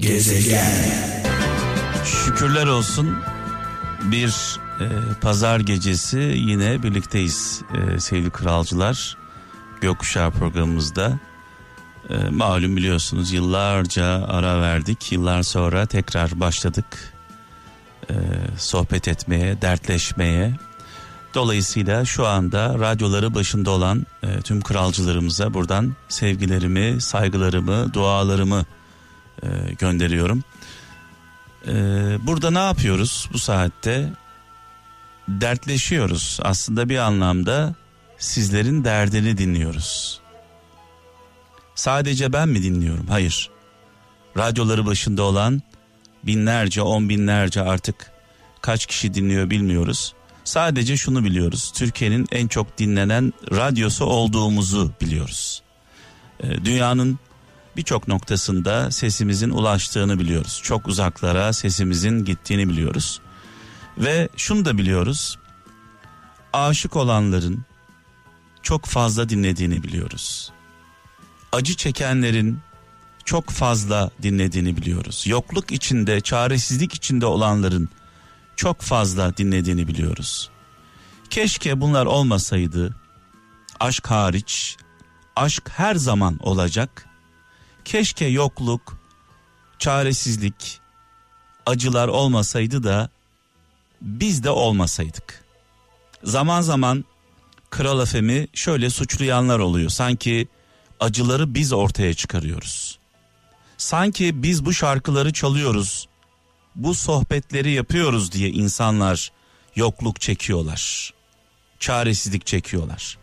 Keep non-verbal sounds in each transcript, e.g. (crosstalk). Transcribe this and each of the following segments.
Gezegen. Şükürler olsun bir e, pazar gecesi yine birlikteyiz e, sevgili kralcılar. Gökkuşağı programımızda. E, malum biliyorsunuz yıllarca ara verdik. Yıllar sonra tekrar başladık e, sohbet etmeye, dertleşmeye. Dolayısıyla şu anda radyoları başında olan e, tüm kralcılarımıza buradan sevgilerimi, saygılarımı, dualarımı e, gönderiyorum. E, burada ne yapıyoruz bu saatte? Dertleşiyoruz. Aslında bir anlamda sizlerin derdini dinliyoruz. Sadece ben mi dinliyorum? Hayır. Radyoları başında olan binlerce, on binlerce artık kaç kişi dinliyor bilmiyoruz. Sadece şunu biliyoruz. Türkiye'nin en çok dinlenen radyosu olduğumuzu biliyoruz. Ee, dünyanın birçok noktasında sesimizin ulaştığını biliyoruz. Çok uzaklara sesimizin gittiğini biliyoruz. Ve şunu da biliyoruz. Aşık olanların çok fazla dinlediğini biliyoruz. Acı çekenlerin çok fazla dinlediğini biliyoruz. Yokluk içinde, çaresizlik içinde olanların çok fazla dinlediğini biliyoruz. Keşke bunlar olmasaydı. Aşk hariç, aşk her zaman olacak. Keşke yokluk, çaresizlik, acılar olmasaydı da biz de olmasaydık. Zaman zaman Kral Efem'i şöyle suçlayanlar oluyor. Sanki acıları biz ortaya çıkarıyoruz. Sanki biz bu şarkıları çalıyoruz. Bu sohbetleri yapıyoruz diye insanlar yokluk çekiyorlar. Çaresizlik çekiyorlar.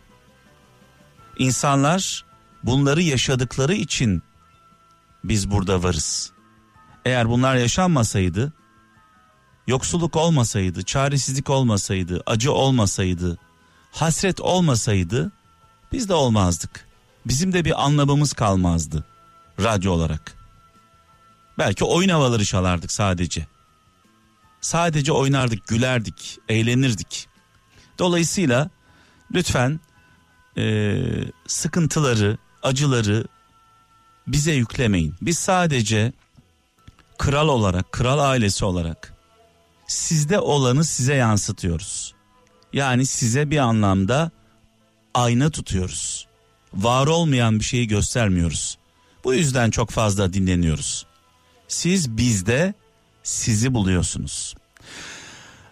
İnsanlar bunları yaşadıkları için biz burada varız. Eğer bunlar yaşanmasaydı, yoksulluk olmasaydı, çaresizlik olmasaydı, acı olmasaydı, hasret olmasaydı biz de olmazdık. Bizim de bir anlamımız kalmazdı radyo olarak. Belki oyun havaları çalardık sadece. Sadece oynardık, gülerdik, eğlenirdik. Dolayısıyla lütfen e, sıkıntıları, acıları bize yüklemeyin. Biz sadece kral olarak, kral ailesi olarak sizde olanı size yansıtıyoruz. Yani size bir anlamda ayna tutuyoruz. Var olmayan bir şeyi göstermiyoruz. Bu yüzden çok fazla dinleniyoruz. Siz bizde sizi buluyorsunuz.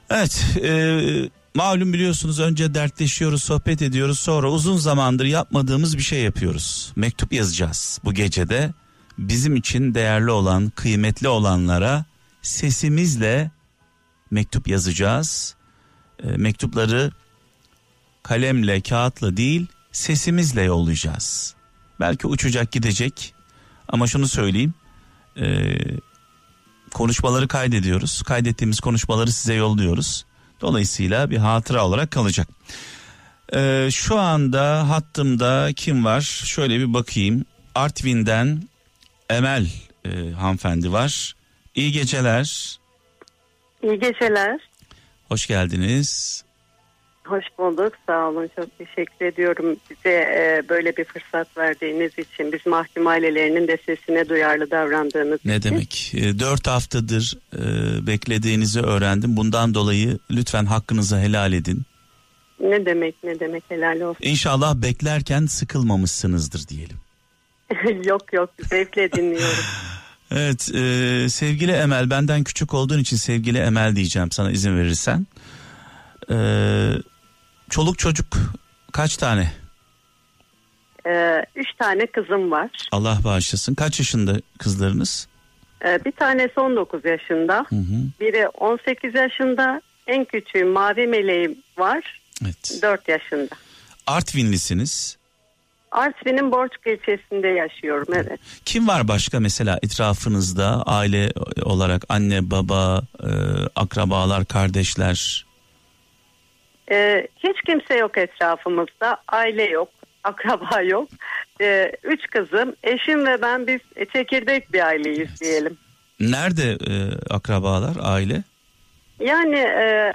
Evet, e, malum biliyorsunuz önce dertleşiyoruz, sohbet ediyoruz. Sonra uzun zamandır yapmadığımız bir şey yapıyoruz. Mektup yazacağız bu gecede. Bizim için değerli olan, kıymetli olanlara sesimizle mektup yazacağız. E, mektupları kalemle, kağıtla değil, sesimizle yollayacağız. Belki uçacak gidecek ama şunu söyleyeyim. E, konuşmaları kaydediyoruz. Kaydettiğimiz konuşmaları size yolluyoruz. Dolayısıyla bir hatıra olarak kalacak. E, şu anda hattımda kim var? Şöyle bir bakayım. Artvin'den Emel e, hanımefendi var. İyi geceler. İyi geceler. Hoş geldiniz. Hoş bulduk. Sağ olun. Çok teşekkür ediyorum bize e, böyle bir fırsat verdiğiniz için. Biz mahkum ailelerinin de sesine duyarlı davrandığınız Ne için. demek? E, Dört haftadır e, beklediğinizi öğrendim. Bundan dolayı lütfen hakkınızı helal edin. Ne demek ne demek helal olsun. İnşallah beklerken sıkılmamışsınızdır diyelim. (laughs) yok yok zevkle dinliyorum. (laughs) Evet e, sevgili Emel benden küçük olduğun için sevgili Emel diyeceğim sana izin verirsen. E, çoluk çocuk kaç tane? E, üç tane kızım var. Allah bağışlasın. Kaç yaşında kızlarınız? E, bir tanesi 19 yaşında. Hı hı. Biri 18 yaşında. En küçüğü Mavi Meleğim var. Evet. 4 yaşında. Artvinlisiniz. Artvin'in Borçuk ilçesinde yaşıyorum evet. Kim var başka mesela etrafınızda aile olarak anne baba e, akrabalar kardeşler Ee, hiç kimse yok etrafımızda. Aile yok, (laughs) akraba yok. Ee, üç kızım, eşim ve ben biz çekirdek bir aileyiz diyelim. nerede e, akrabalar aile Yani e,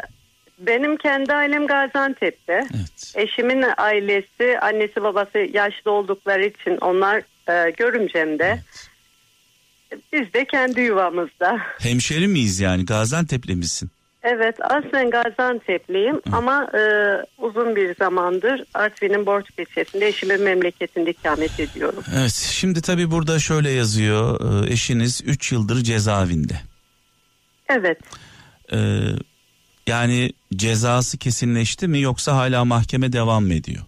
benim kendi ailem Gaziantep'te. evet Eşimin ailesi, annesi babası yaşlı oldukları için onlar e, görümcemde. Biz de kendi yuvamızda. Hemşeri miyiz yani? Gaziantep'li misin? Evet aslen Gaziantep'liyim ama e, uzun bir zamandır Artvin'in Borç ilçesinde eşimin memleketinde ikamet ediyorum. Evet şimdi tabii burada şöyle yazıyor e, eşiniz 3 yıldır cezaevinde. Evet. Ee, yani cezası kesinleşti mi yoksa hala mahkeme devam mı ediyor?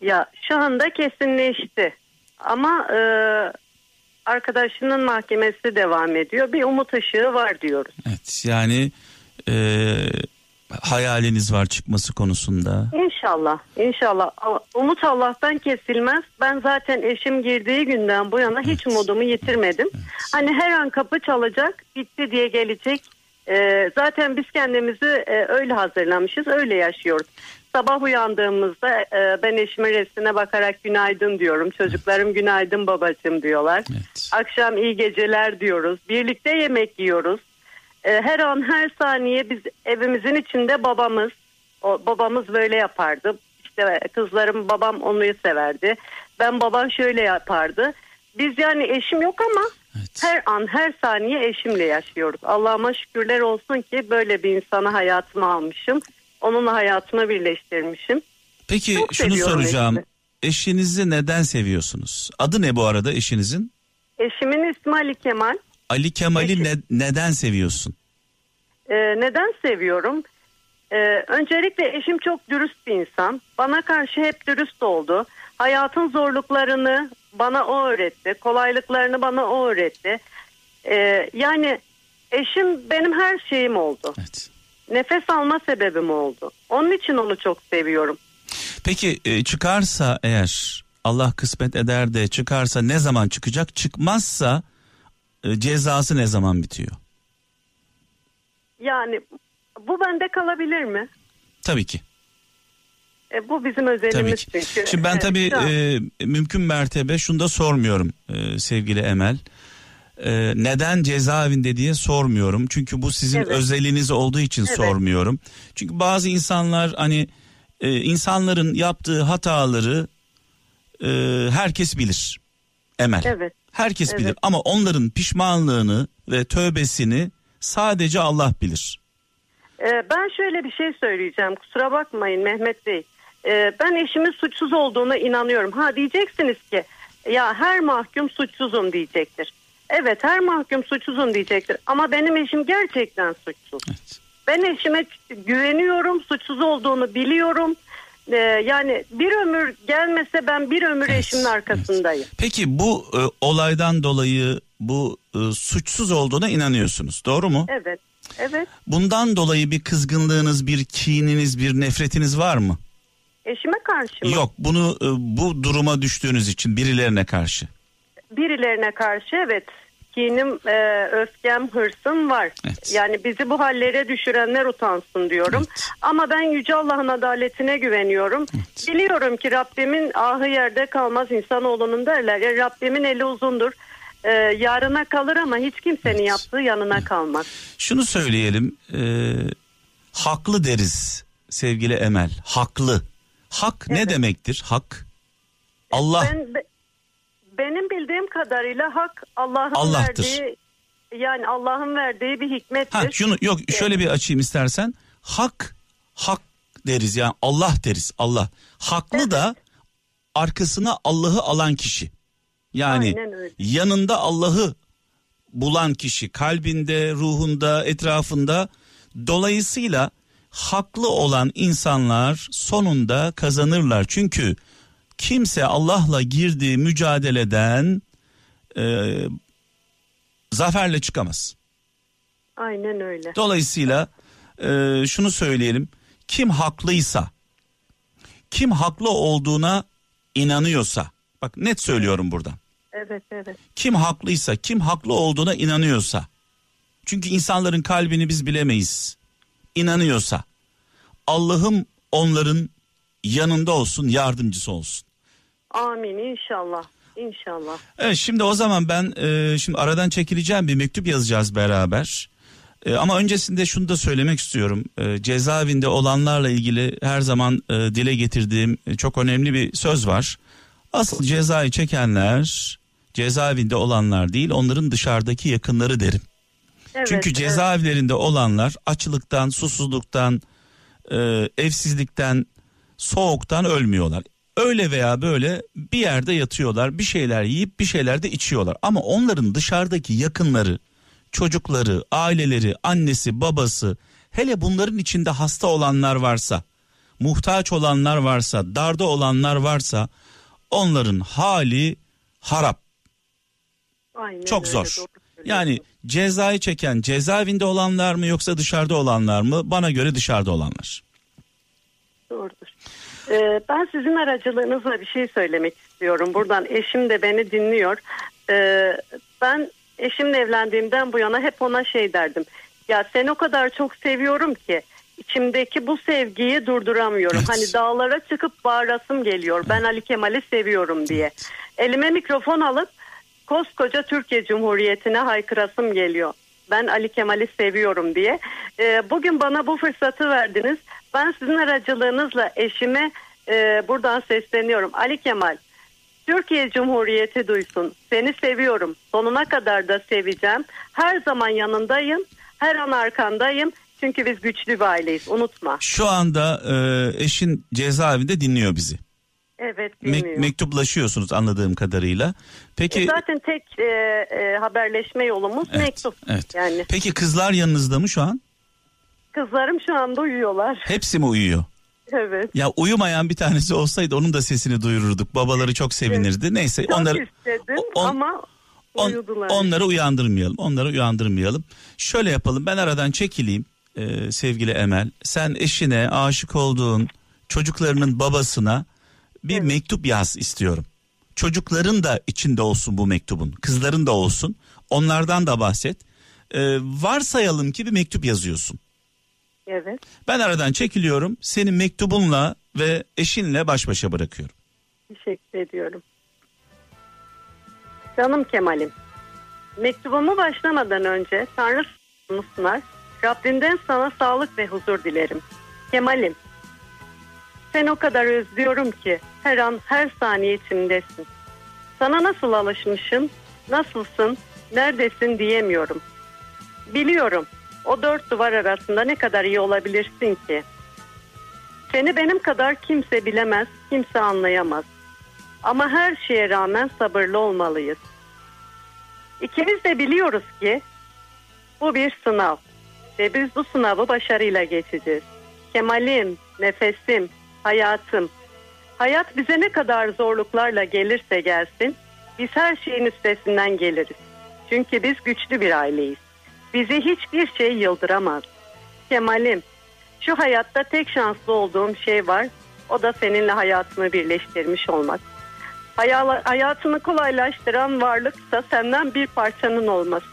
Ya şu anda kesinleşti ama e, arkadaşının mahkemesi devam ediyor. Bir umut ışığı var diyoruz. Evet yani e, hayaliniz var çıkması konusunda. İnşallah, inşallah. Umut Allah'tan kesilmez. Ben zaten eşim girdiği günden bu yana hiç umudumu yitirmedim. Hani her an kapı çalacak, bitti diye gelecek. Ee, zaten biz kendimizi e, öyle hazırlamışız, öyle yaşıyoruz. Sabah uyandığımızda e, ben eşimin resmine bakarak günaydın diyorum. Çocuklarım günaydın babacığım diyorlar. Evet. Akşam iyi geceler diyoruz. Birlikte yemek yiyoruz. E, her an her saniye biz evimizin içinde babamız. O, babamız böyle yapardı. İşte kızlarım babam onu severdi. Ben babam şöyle yapardı. Biz yani eşim yok ama Evet. her an her saniye eşimle yaşıyoruz. Allah'ıma şükürler olsun ki böyle bir insana hayatıma almışım. Onunla hayatımı birleştirmişim. Peki Çok şunu soracağım. eşimi. Eşinizi neden seviyorsunuz? Adı ne bu arada eşinizin? Eşimin ismi Ali Kemal. Ali Kemal'i Eşim. ne- neden seviyorsun? Ee, neden seviyorum? Ee, öncelikle eşim çok dürüst bir insan. Bana karşı hep dürüst oldu. Hayatın zorluklarını bana o öğretti. Kolaylıklarını bana o öğretti. Ee, yani eşim benim her şeyim oldu. Evet. Nefes alma sebebim oldu. Onun için onu çok seviyorum. Peki e, çıkarsa eğer Allah kısmet eder de çıkarsa ne zaman çıkacak? Çıkmazsa e, cezası ne zaman bitiyor? Yani bu bende kalabilir mi? Tabii ki. E, bu bizim Tabii özelimiz ki. çünkü. Şimdi ben Evet, tabii e, mümkün mertebe şunu da sormuyorum e, sevgili Emel. E, neden cezaevinde diye sormuyorum. Çünkü bu sizin Evet. özeliniz olduğu için Evet. sormuyorum. Çünkü bazı insanlar hani e, insanların yaptığı hataları e, herkes bilir. Emel. Evet. Herkes Evet. bilir ama onların pişmanlığını ve tövbesini sadece Allah bilir. Ee, ben şöyle bir şey söyleyeceğim. Kusura bakmayın Mehmet Bey. Ee, ben eşimin suçsuz olduğuna inanıyorum. Ha diyeceksiniz ki ya her mahkum suçsuzum diyecektir. Evet her mahkum suçsuzum diyecektir. Ama benim eşim gerçekten suçsuz. Evet. Ben eşime güveniyorum. Suçsuz olduğunu biliyorum. Ee, yani bir ömür gelmese ben bir ömür Evet, eşimin arkasındayım. Peki bu e, olaydan dolayı bu e, suçsuz olduğuna inanıyorsunuz doğru mu? Evet. Evet. Bundan dolayı bir kızgınlığınız, bir kininiz, bir nefretiniz var mı? Eşime karşı mı? Yok bunu e, bu duruma düştüğünüz için birilerine karşı. Birilerine karşı evet kinim, e, öfkem, hırsım var. Evet. Yani bizi bu hallere düşürenler utansın diyorum. Evet. Ama ben Yüce Allah'ın adaletine güveniyorum. Evet. Biliyorum ki Rabbimin ahı yerde kalmaz insanoğlunun derler. Ya Rabbimin eli uzundur. E, yarına kalır ama hiç kimsenin Evet. yaptığı yanına kalmaz. Şunu söyleyelim, e, haklı deriz sevgili Emel, haklı. Hak ne Evet. demektir? Hak. Allah Ben be- benim bildiğim kadarıyla hak Allah'ın Allah'tır. verdiği yani Allah'ın verdiği bir hikmettir. Ha şunu yok şöyle bir açayım istersen. Hak hak deriz yani Allah deriz Allah. Haklı da arkasına Allah'ı alan kişi. Yani yanında Allah'ı bulan kişi kalbinde, ruhunda, etrafında dolayısıyla haklı olan insanlar sonunda kazanırlar. Çünkü kimse Allah'la girdiği mücadeleden e, zaferle çıkamaz. Aynen öyle. Dolayısıyla e, şunu söyleyelim. Kim haklıysa, kim haklı olduğuna inanıyorsa, bak net söylüyorum buradan. Evet evet. Kim haklıysa, kim haklı olduğuna inanıyorsa. Çünkü insanların kalbini biz bilemeyiz. İnanıyorsa Allah'ım onların yanında olsun, yardımcısı olsun. Amin inşallah. İnşallah. Evet şimdi o zaman ben e, şimdi aradan çekileceğim bir mektup yazacağız beraber. E, ama öncesinde şunu da söylemek istiyorum. E, cezaevinde olanlarla ilgili her zaman e, dile getirdiğim e, çok önemli bir söz var. Asıl cezayı çekenler cezaevinde olanlar değil onların dışarıdaki yakınları derim. Evet, Çünkü evet. cezaevlerinde olanlar açlıktan, susuzluktan, e, evsizlikten, soğuktan ölmüyorlar. Öyle veya böyle bir yerde yatıyorlar, bir şeyler yiyip bir şeyler de içiyorlar. Ama onların dışarıdaki yakınları, çocukları, aileleri, annesi, babası, hele bunların içinde hasta olanlar varsa, muhtaç olanlar varsa, darda olanlar varsa onların hali harap. Aynen Çok zor. doğru. Yani cezayı çeken cezaevinde olanlar mı yoksa dışarıda olanlar mı? Bana göre dışarıda olanlar. Doğrudur. Ee, ben sizin aracılığınızla bir şey söylemek istiyorum. Buradan eşim de beni dinliyor. Ee, ben eşimle evlendiğimden bu yana hep ona şey derdim. Ya seni o kadar çok seviyorum ki içimdeki bu sevgiyi durduramıyorum. Evet. Hani dağlara çıkıp bağırasım geliyor. Ben Ali Kemal'i seviyorum diye. Elime mikrofon alıp koskoca Türkiye Cumhuriyeti'ne haykırasım geliyor. Ben Ali Kemal'i seviyorum diye. Ee, bugün bana bu fırsatı verdiniz. Ben sizin aracılığınızla eşime e, buradan sesleniyorum. Ali Kemal, Türkiye Cumhuriyeti duysun. Seni seviyorum. Sonuna kadar da seveceğim. Her zaman yanındayım. Her an arkandayım. Çünkü biz güçlü bir aileyiz. Unutma. Şu anda e, eşin cezaevinde dinliyor bizi. Evet Me- bilmiyorum. mektuplaşıyorsunuz anladığım kadarıyla. Peki E, Zaten tek e, e, haberleşme yolumuz Evet, mektup. evet. Yani Peki kızlar yanınızda mı şu an? Kızlarım şu anda uyuyorlar. Hepsi mi uyuyor? Evet. Ya uyumayan bir tanesi olsaydı onun da sesini duyururduk. Babaları çok sevinirdi. Neyse Çok onları istedim on- ama on- uyudular. onları uyandırmayalım. Onları uyandırmayalım. Şöyle yapalım. Ben aradan çekileyim e, sevgili Emel. Sen eşine aşık olduğun çocuklarının babasına bir mektup yaz istiyorum. Çocukların da içinde olsun bu mektubun. Kızların da olsun. Onlardan da bahset. E, varsayalım ki bir mektup yazıyorsun. Evet. Ben aradan çekiliyorum. Senin mektubunla ve eşinle baş başa bırakıyorum. Teşekkür ediyorum. Canım Kemal'im. Mektubumu başlamadan önce Tanrı sana sunar. Rabbinden sana sağlık ve huzur dilerim. Kemal'im. Sen o kadar özlüyorum ki her an her saniye içimdesin. Sana nasıl alışmışım, nasılsın, neredesin diyemiyorum. Biliyorum o dört duvar arasında ne kadar iyi olabilirsin ki. Seni benim kadar kimse bilemez, kimse anlayamaz. Ama her şeye rağmen sabırlı olmalıyız. İkimiz de biliyoruz ki bu bir sınav ve biz bu sınavı başarıyla geçeceğiz. Kemal'im, nefesim, hayatım. Hayat bize ne kadar zorluklarla gelirse gelsin biz her şeyin üstesinden geliriz. Çünkü biz güçlü bir aileyiz. Bizi hiçbir şey yıldıramaz. Kemal'im, şu hayatta tek şanslı olduğum şey var. O da seninle hayatımı birleştirmiş olmak. Hayal, hayatını kolaylaştıran varlıksa senden bir parçanın olması.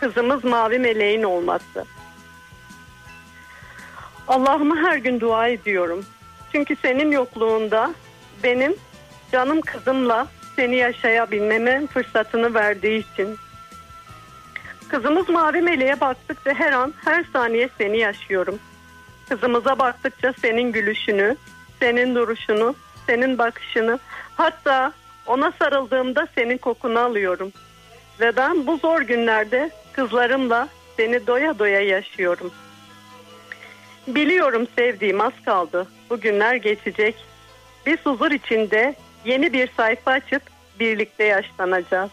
Kızımız mavi meleğin olması. Allah'ıma her gün dua ediyorum. Çünkü senin yokluğunda benim canım kızımla seni yaşayabilmeme fırsatını verdiği için. Kızımız mavi meleğe baktıkça her an her saniye seni yaşıyorum. Kızımıza baktıkça senin gülüşünü, senin duruşunu, senin bakışını, hatta ona sarıldığımda senin kokunu alıyorum. Ve ben bu zor günlerde kızlarımla seni doya doya yaşıyorum. Biliyorum sevdiğim az kaldı. Bu günler geçecek. Biz huzur içinde yeni bir sayfa açıp birlikte yaşlanacağız.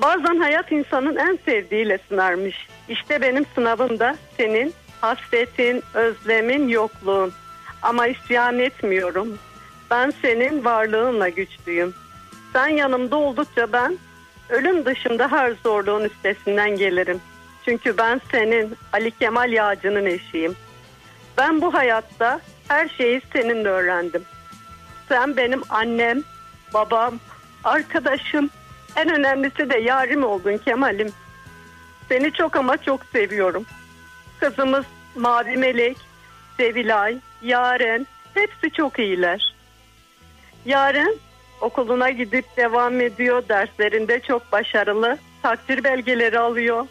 Bazen hayat insanın en sevdiğiyle sınarmış. İşte benim sınavım da senin hasretin, özlemin, yokluğun. Ama isyan etmiyorum. Ben senin varlığınla güçlüyüm. Sen yanımda oldukça ben ölüm dışında her zorluğun üstesinden gelirim. Çünkü ben senin Ali Kemal Yağcı'nın eşiyim. Ben bu hayatta her şeyi seninle öğrendim. Sen benim annem, babam, arkadaşım, en önemlisi de yarim oldun Kemal'im. Seni çok ama çok seviyorum. Kızımız Mavi Melek, Sevilay, Yaren hepsi çok iyiler. Yaren okuluna gidip devam ediyor. Derslerinde çok başarılı. Takdir belgeleri alıyor.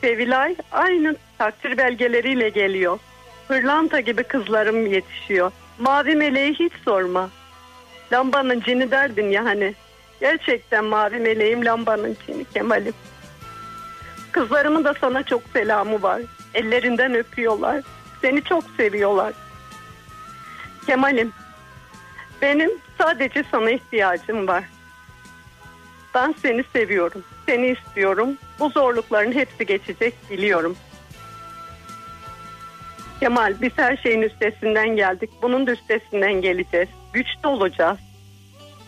Sevilay aynı takdir belgeleriyle geliyor. Pırlanta gibi kızlarım yetişiyor. Mavi meleği hiç sorma. Lambanın cini derdin ya hani. Gerçekten mavi meleğim lambanın içini Kemal'im. Kızlarımın da sana çok selamı var. Ellerinden öpüyorlar. Seni çok seviyorlar. Kemal'im benim sadece sana ihtiyacım var. Ben seni seviyorum. Seni istiyorum. Bu zorlukların hepsi geçecek biliyorum. Kemal biz her şeyin üstesinden geldik. Bunun da üstesinden geleceğiz. Güçlü olacağız.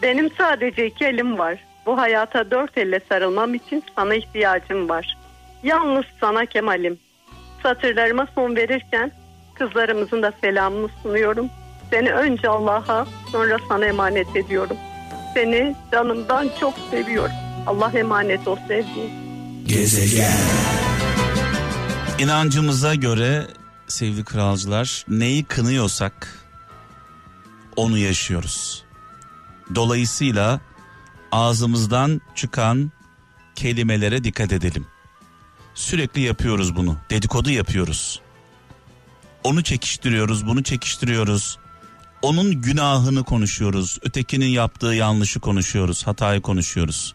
Benim sadece iki elim var. Bu hayata dört elle sarılmam için sana ihtiyacım var. Yalnız sana Kemal'im. Satırlarıma son verirken kızlarımızın da selamını sunuyorum. Seni önce Allah'a sonra sana emanet ediyorum. Seni canımdan çok seviyorum. Allah emanet ol sevdiğim. Gezegen. İnancımıza göre sevgili kralcılar neyi kınıyorsak onu yaşıyoruz. Dolayısıyla ağzımızdan çıkan kelimelere dikkat edelim. Sürekli yapıyoruz bunu. Dedikodu yapıyoruz. Onu çekiştiriyoruz, bunu çekiştiriyoruz. Onun günahını konuşuyoruz. Ötekinin yaptığı yanlışı konuşuyoruz, hatayı konuşuyoruz.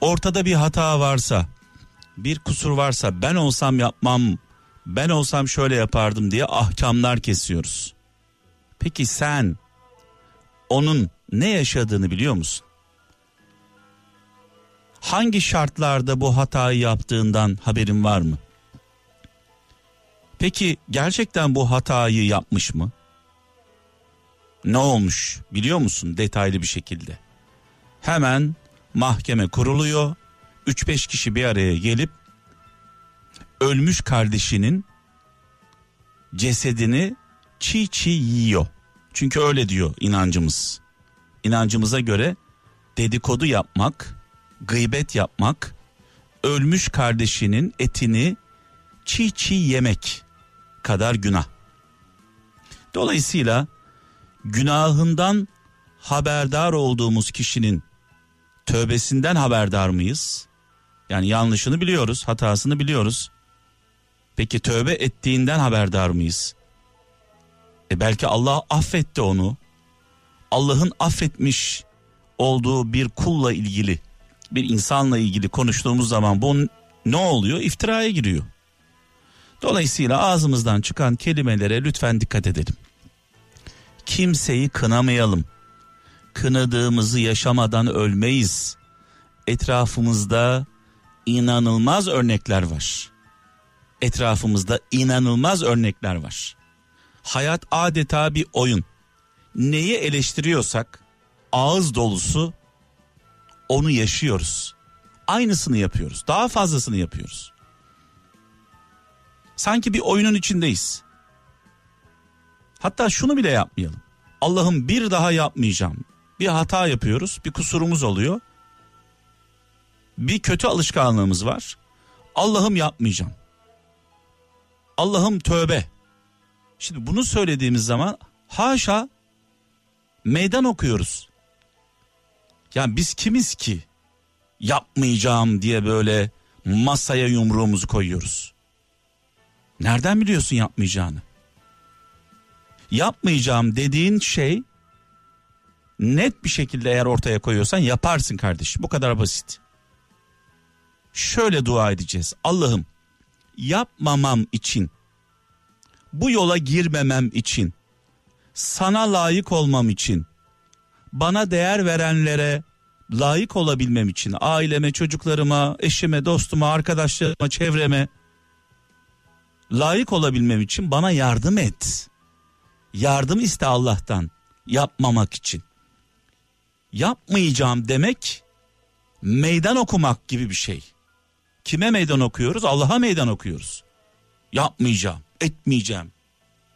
Ortada bir hata varsa, bir kusur varsa ben olsam yapmam, ben olsam şöyle yapardım diye ahkamlar kesiyoruz. Peki sen onun ne yaşadığını biliyor musun? Hangi şartlarda bu hatayı yaptığından haberin var mı? Peki gerçekten bu hatayı yapmış mı? Ne olmuş biliyor musun detaylı bir şekilde? Hemen mahkeme kuruluyor. 3-5 kişi bir araya gelip ölmüş kardeşinin cesedini çiğ çiğ yiyor. Çünkü öyle diyor inancımız. İnancımıza göre dedikodu yapmak, gıybet yapmak, ölmüş kardeşinin etini çiğ çiğ yemek kadar günah. Dolayısıyla günahından haberdar olduğumuz kişinin tövbesinden haberdar mıyız? Yani yanlışını biliyoruz, hatasını biliyoruz. Peki tövbe ettiğinden haberdar mıyız? E belki Allah affetti onu. Allah'ın affetmiş olduğu bir kulla ilgili, bir insanla ilgili konuştuğumuz zaman bu ne oluyor? İftiraya giriyor. Dolayısıyla ağzımızdan çıkan kelimelere lütfen dikkat edelim. Kimseyi kınamayalım. Kınadığımızı yaşamadan ölmeyiz. Etrafımızda inanılmaz örnekler var. Etrafımızda inanılmaz örnekler var. Hayat adeta bir oyun. Neyi eleştiriyorsak ağız dolusu onu yaşıyoruz. Aynısını yapıyoruz. Daha fazlasını yapıyoruz. Sanki bir oyunun içindeyiz. Hatta şunu bile yapmayalım. Allah'ım bir daha yapmayacağım. Bir hata yapıyoruz, bir kusurumuz oluyor. Bir kötü alışkanlığımız var. Allah'ım yapmayacağım. Allah'ım tövbe. Şimdi bunu söylediğimiz zaman haşa meydan okuyoruz. Yani biz kimiz ki yapmayacağım diye böyle masaya yumruğumuzu koyuyoruz. Nereden biliyorsun yapmayacağını? Yapmayacağım dediğin şey net bir şekilde eğer ortaya koyuyorsan yaparsın kardeşim. Bu kadar basit. Şöyle dua edeceğiz. Allah'ım yapmamam için bu yola girmemem için sana layık olmam için bana değer verenlere layık olabilmem için aileme, çocuklarıma, eşime, dostuma, arkadaşlarıma, çevreme layık olabilmem için bana yardım et. Yardım iste Allah'tan yapmamak için. Yapmayacağım demek meydan okumak gibi bir şey. Kime meydan okuyoruz? Allah'a meydan okuyoruz. Yapmayacağım, etmeyeceğim.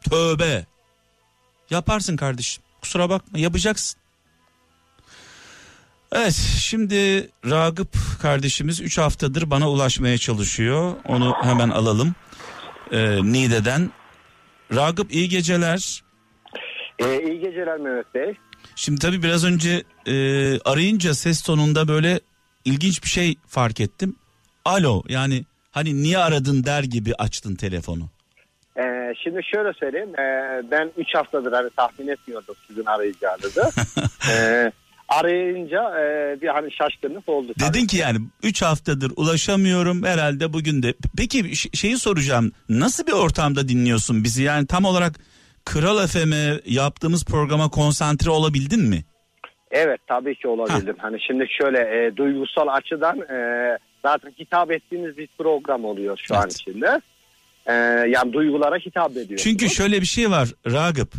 Tövbe. Yaparsın kardeşim. Kusura bakma yapacaksın. Evet şimdi Ragıp kardeşimiz 3 haftadır bana ulaşmaya çalışıyor. Onu hemen alalım. Ee, Nide'den. Ragıp iyi geceler. Ee, iyi geceler Mehmet Bey. Şimdi tabii biraz önce e, arayınca ses tonunda böyle ilginç bir şey fark ettim. Alo yani hani niye aradın der gibi açtın telefonu. Ee, şimdi şöyle söyleyeyim. Ee, ben 3 haftadır hani tahmin etmiyordum sizin arayacağınızı. (laughs) ee, arayınca e, bir hani şaşkınlık oldu. tabii. Dedin ki yani 3 haftadır ulaşamıyorum herhalde bugün de. Peki şeyi soracağım. Nasıl bir ortamda dinliyorsun bizi? Yani tam olarak Kral FM'e yaptığımız programa konsantre olabildin mi? Evet tabii ki olabildim. Hani şimdi şöyle e, duygusal açıdan e, zaten hitap ettiğimiz bir program oluyor şu an Evet. içinde. E, yani duygulara hitap ediyor. Çünkü şöyle bir şey var Ragıp.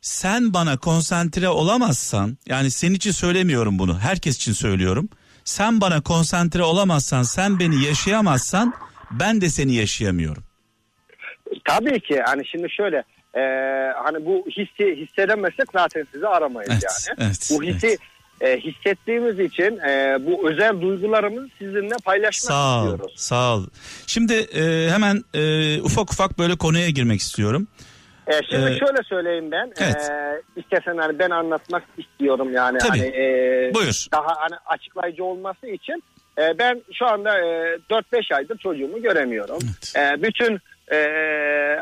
Sen bana konsantre olamazsan yani senin için söylemiyorum bunu herkes için söylüyorum. Sen bana konsantre olamazsan sen beni yaşayamazsan ben de seni yaşayamıyorum. Tabii ki hani şimdi şöyle e, hani bu hissi hissedemezsek zaten sizi aramayız Evet, yani. evet, bu hissi e, hissettiğimiz için e, bu özel duygularımızı sizinle paylaşmak Sağ ol, istiyoruz. sağ ol. Şimdi e, hemen e, ufak ufak böyle konuya girmek istiyorum. E, şimdi Ee, şöyle söyleyeyim ben. evet. E, istersen hani ben anlatmak istiyorum yani. Tabii. Hani, e, Buyur. Daha hani açıklayıcı olması için e, ben şu anda e, 4-5 aydır çocuğumu göremiyorum. E, bütün e,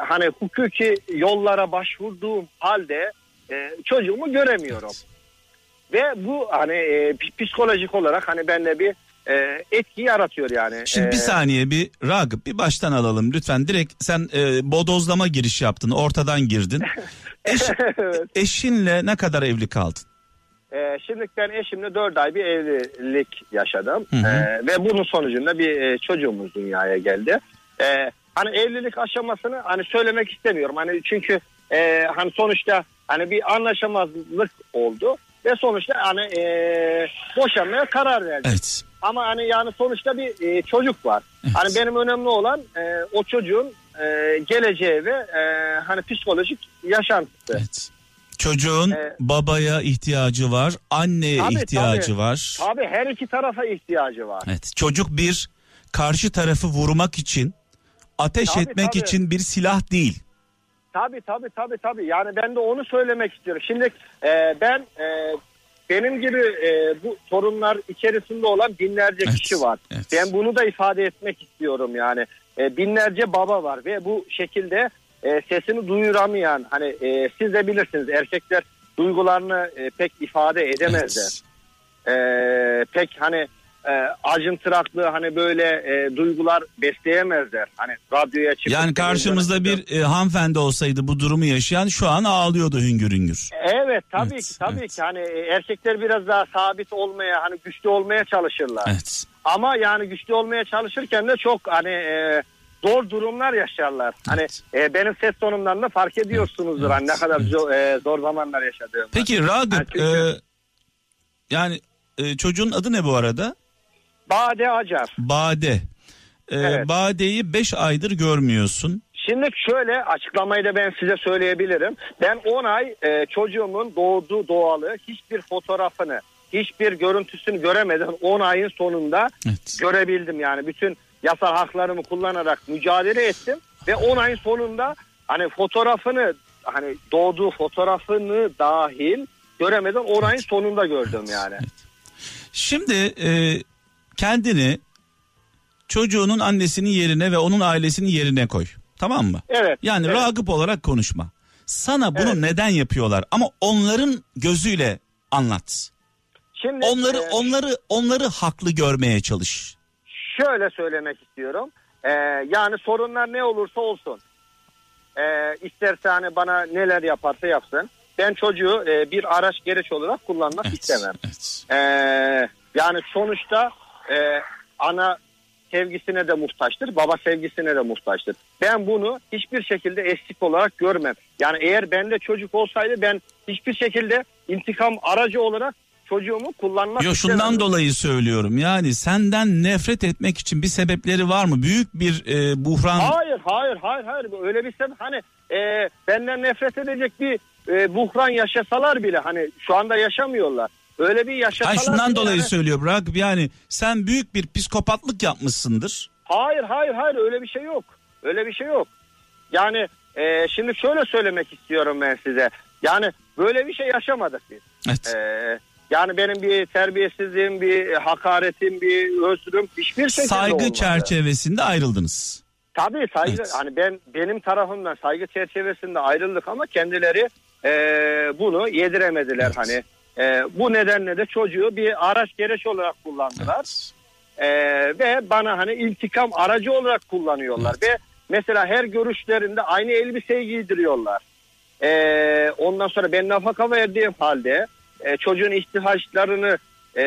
hani hukuki yollara başvurduğum halde e, çocuğumu göremiyorum. Ve bu hani e, psikolojik olarak hani bende bir e, etki yaratıyor yani. Şimdi bir E, saniye bir Ragıp bir baştan alalım lütfen. Direkt sen e, bodozlama giriş yaptın ortadan girdin. (laughs) Eş- Evet. eşinle ne kadar evli kaldın? Ee, şimdi ben eşimle 4 ay bir evlilik yaşadım. Hı hı. Ee, ve bunun sonucunda bir e, çocuğumuz dünyaya geldi. Ee, hani evlilik aşamasını hani söylemek istemiyorum. Hani çünkü e, hani sonuçta hani bir anlaşamazlık oldu ve sonuçta hani e, boşanmaya karar verdik. Evet. Ama hani yani sonuçta bir e, çocuk var. Evet. Hani benim önemli olan e, o çocuğun e, geleceği ve e, hani psikolojik yaşantısı. Evet. Çocuğun Ee, babaya ihtiyacı var, anneye Tabii, ihtiyacı tabii. var. Tabii her iki tarafa ihtiyacı var. Evet. Çocuk bir karşı tarafı vurmak için, ateş Tabii, etmek tabii. için bir silah değil. Tabii tabii tabii tabii. Yani ben de onu söylemek istiyorum. Şimdi e, ben e, benim gibi e, bu sorunlar içerisinde olan binlerce Evet, kişi var. evet. Ben bunu da ifade etmek istiyorum yani. E, binlerce baba var ve bu şekilde e, sesini duyuramayan hani e, siz de bilirsiniz erkekler duygularını e, pek ifade edemezler. Evet. E, pek hani e, acıntıraklı hani böyle e, duygular besleyemezler. Hani radyoya çıkıp Yani karşımızda bir e, hanımefendi olsaydı bu durumu yaşayan şu an ağlıyordu hüngür hüngür. Evet tabii Evet, ki tabii evet. ki hani e, erkekler biraz daha sabit olmaya hani güçlü olmaya çalışırlar. Evet. Ama yani güçlü olmaya çalışırken de çok hani e, zor durumlar yaşarlar. Hani Evet. e, benim ses tonumdan da fark ediyorsunuzdur Evet, hani ne kadar evet. zor, e, zor zamanlar yaşadığımı. Peki Ragıp Yani çünkü- e, yani e, çocuğun adı ne bu arada? Bade Acar. Bade. E, Evet. Bade'yi 5 aydır görmüyorsun. Şimdi şöyle açıklamayı da ben size söyleyebilirim. Ben 10 ay e, çocuğumun doğduğu doğalı hiçbir fotoğrafını, hiçbir görüntüsünü göremeden 10 ayın sonunda Evet. görebildim yani. Bütün yasal haklarımı kullanarak mücadele ettim ve 10 ayın sonunda hani fotoğrafını hani doğduğu fotoğrafını dahil göremeden 10 ayın sonunda gördüm yani. Şimdi e, kendini çocuğunun annesinin yerine ve onun ailesinin yerine koy. Tamam mı? Evet. Yani evet. Ragıp olarak konuşma. Sana bunu Evet. neden yapıyorlar ama onların gözüyle anlat. Şimdi Onları e, onları onları haklı görmeye çalış. şöyle söylemek istiyorum. Ee, yani sorunlar ne olursa olsun. Ee, isterse hani bana neler yaparsa yapsın. Ben çocuğu e, bir araç gereç olarak kullanmak istemem. evet. Ee, yani sonuçta e, ana sevgisine de muhtaçtır, baba sevgisine de muhtaçtır. Ben bunu hiçbir şekilde eksik olarak görmem. Yani eğer bende çocuk olsaydı ben hiçbir şekilde intikam aracı olarak çocuğumu kullanmak Yo şundan istemem. dolayı söylüyorum. Yani senden nefret etmek için bir sebepleri var mı? Büyük bir e, buhran. Hayır hayır hayır hayır öyle bir sebep hani e, benden nefret edecek bir e, buhran yaşasalar bile hani şu anda yaşamıyorlar. Öyle bir yaşasalar Hayır şundan bile dolayı söylüyorum Ragıp yani sen büyük bir psikopatlık yapmışsındır. Hayır hayır hayır öyle bir şey yok. Öyle bir şey yok. Yani e, şimdi şöyle söylemek istiyorum ben size. Yani böyle bir şey yaşamadık biz. Evet. E, yani benim bir terbiyesizliğim, bir hakaretim, bir özrüm hiçbir şekilde Saygı olmadı. çerçevesinde ayrıldınız. Tabii saygı Evet. hani ben benim tarafımdan saygı çerçevesinde ayrıldık ama kendileri e, bunu yediremediler Evet. hani E, bu nedenle de çocuğu bir araç gereç olarak kullandılar. Evet. E, ve bana hani iltikam aracı olarak kullanıyorlar. Ve mesela her görüşlerinde aynı elbiseyi giydiriyorlar. E, ondan sonra ben nafaka verdiğim halde e, çocuğun ihtiyaçlarını e,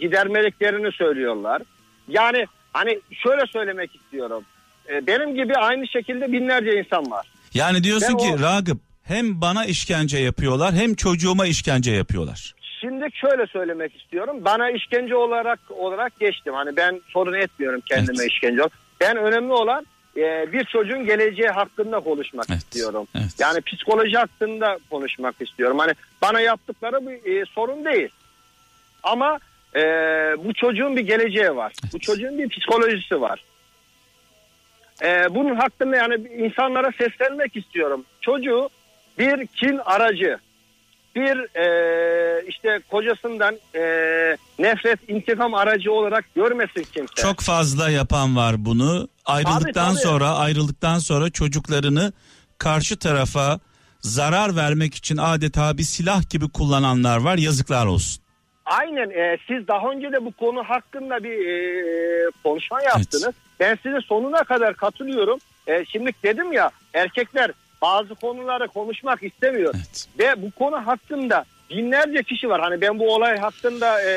gidermeliklerini söylüyorlar. Yani hani şöyle söylemek istiyorum. E, benim gibi aynı şekilde binlerce insan var. Yani diyorsun Ben ki o- Ragıp hem bana işkence yapıyorlar hem çocuğuma işkence yapıyorlar. Şimdi şöyle söylemek istiyorum. Bana işkence olarak olarak geçtim. Hani ben sorun etmiyorum kendime Evet. işkence. Ben önemli olan e, bir çocuğun geleceği hakkında konuşmak Evet, istiyorum. evet. Yani psikoloji hakkında konuşmak istiyorum. Hani bana yaptıkları bir e, sorun değil. Ama e, bu çocuğun bir geleceği var. Bu çocuğun bir psikolojisi var. E, bunun hakkında yani insanlara seslenmek istiyorum. Çocuğu bir kin aracı, bir e, işte kocasından e, nefret intikam aracı olarak görmesin kimse. Çok fazla yapan var bunu. Ayrıldıktan Tabii, tabii. sonra ayrıldıktan sonra çocuklarını karşı tarafa zarar vermek için adeta bir silah gibi kullananlar var. Yazıklar olsun. Aynen e, siz daha önce de bu konu hakkında bir e, konuşma yaptınız. Ben size sonuna kadar katılıyorum. E, şimdi dedim ya erkekler bazı konuları konuşmak istemiyor. Evet. Ve bu konu hakkında binlerce kişi var. Hani ben bu olay hakkında e,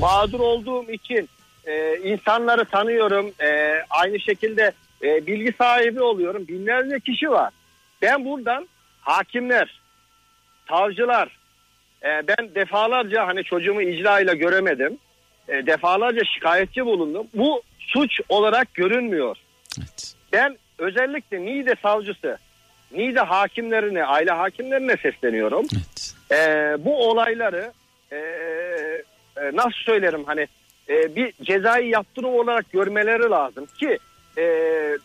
mağdur olduğum için e, insanları tanıyorum. E, aynı şekilde e, bilgi sahibi oluyorum. Binlerce kişi var. Ben buradan hakimler, savcılar, e, ben defalarca hani çocuğumu icra ile göremedim. E, defalarca şikayetçi bulundum. Bu suç olarak görünmüyor. Evet. Ben özellikle Niğde savcısı, Niğde hakimlerine, aile hakimlerine sesleniyorum. Evet. Ee, bu olayları e, e, nasıl söylerim hani e, bir cezai yaptırım olarak görmeleri lazım ki e,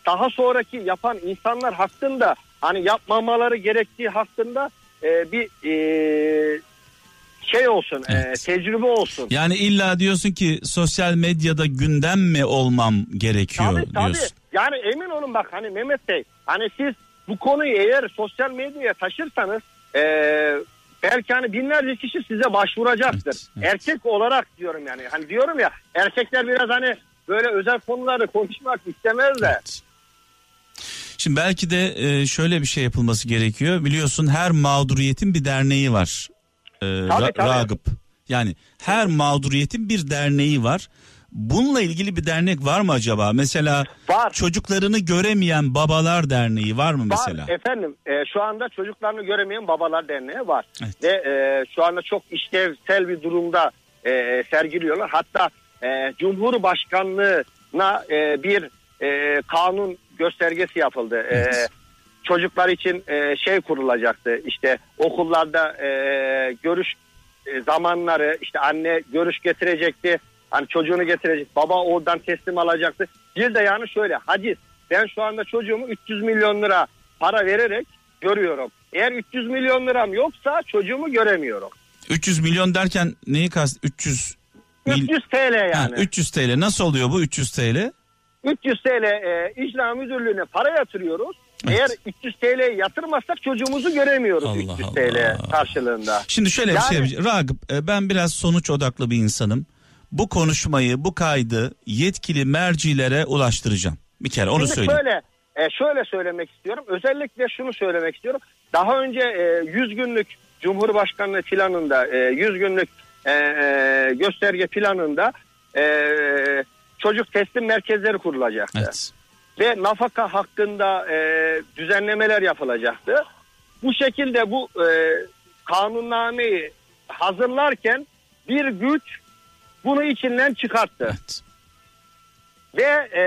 daha sonraki yapan insanlar hakkında hani yapmamaları gerektiği hakkında e, bir e, şey olsun, e, Evet. tecrübe olsun. Yani illa diyorsun ki sosyal medyada gündem mi olmam gerekiyor Tabii tabii. diyorsun. Yani emin olun bak hani Mehmet Bey hani siz bu konuyu eğer sosyal medyaya taşırsanız e, belki hani binlerce kişi size başvuracaktır. Evet, evet. Erkek olarak diyorum yani. Hani diyorum ya erkekler biraz hani böyle özel konularda konuşmak istemezler. Evet. Şimdi belki de e, şöyle bir şey yapılması gerekiyor. Biliyorsun her mağduriyetin bir derneği var. E, Ra- tabii. Ragıp. Yani her mağduriyetin bir derneği var. Bununla ilgili bir dernek var mı acaba? Mesela Var. çocuklarını göremeyen babalar derneği var mı mesela? Var efendim e, şu anda çocuklarını göremeyen babalar derneği var. Evet. Ve e, şu anda çok işlevsel bir durumda e, sergiliyorlar. Hatta e, Cumhurbaşkanlığına e, bir e, kanun göstergesi yapıldı. E, Evet. çocuklar için e, şey kurulacaktı. İşte okullarda e, görüş e, zamanları işte anne görüş getirecekti. Hani çocuğunu getirecek. Baba oradan teslim alacaktı. Bir de yani şöyle haciz. Ben şu anda çocuğumu 300 milyon lira para vererek görüyorum. Eğer 300 milyon liram yoksa çocuğumu göremiyorum. 300 milyon derken neyi kast? 300 mil- 300 TL yani. Ha, 300 TL nasıl oluyor bu 300 TL? 300 TL e, icra müdürlüğüne para yatırıyoruz. Evet. Eğer 300 TL yatırmazsak çocuğumuzu göremiyoruz Allah 300 Allah. TL karşılığında. Şimdi şöyle bir Yani- şey yapacağım. Ragıp e, ben biraz sonuç odaklı bir insanım. Bu konuşmayı, bu kaydı yetkili mercilere ulaştıracağım. Bir kere onu Şimdi söyleyeyim. şöyle e, şöyle söylemek istiyorum. Özellikle şunu söylemek istiyorum. Daha önce e, 100 günlük Cumhurbaşkanlığı planında e, 100 günlük e, e, gösterge planında e, çocuk teslim merkezleri kurulacaktı. Evet. Ve nafaka hakkında e, düzenlemeler yapılacaktı. Bu şekilde bu e, kanunnameyi hazırlarken bir güç bunu içinden çıkarttı. Evet. Ve e,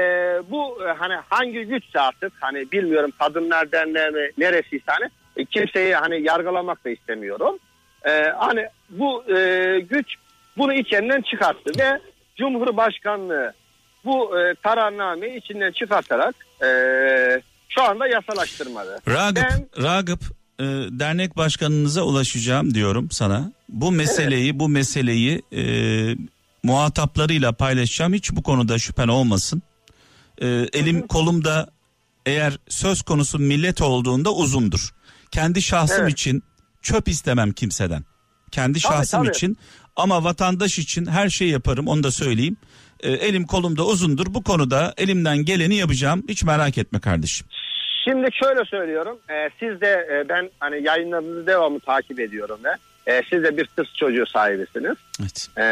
bu e, hani hangi güçse artık hani bilmiyorum kadınlar derneği neresiyse hani e, kimseyi hani yargılamak da istemiyorum. E, hani bu e, güç bunu içinden çıkarttı ve Cumhurbaşkanlığı bu e, kararnameyi içinden çıkartarak e, şu anda yasalaştırmadı. Ragıp, Ben- Ragıp e, dernek başkanınıza ulaşacağım diyorum sana. Bu meseleyi, bu meseleyi e, muhataplarıyla paylaşacağım. Hiç bu konuda şüphen olmasın. E, elim kolumda eğer söz konusu millet olduğunda uzundur. Kendi şahsım Evet. için çöp istemem kimseden. Kendi şahsım tabii, tabii. için ama vatandaş için her şeyi yaparım onu da söyleyeyim. E, elim kolumda uzundur bu konuda elimden geleni yapacağım hiç merak etme kardeşim. Şimdi şöyle söylüyorum e, siz de e, ben hani yayınlarınızı devamlı takip ediyorum ve e, siz de bir kız çocuğu sahibisiniz. Evet. E,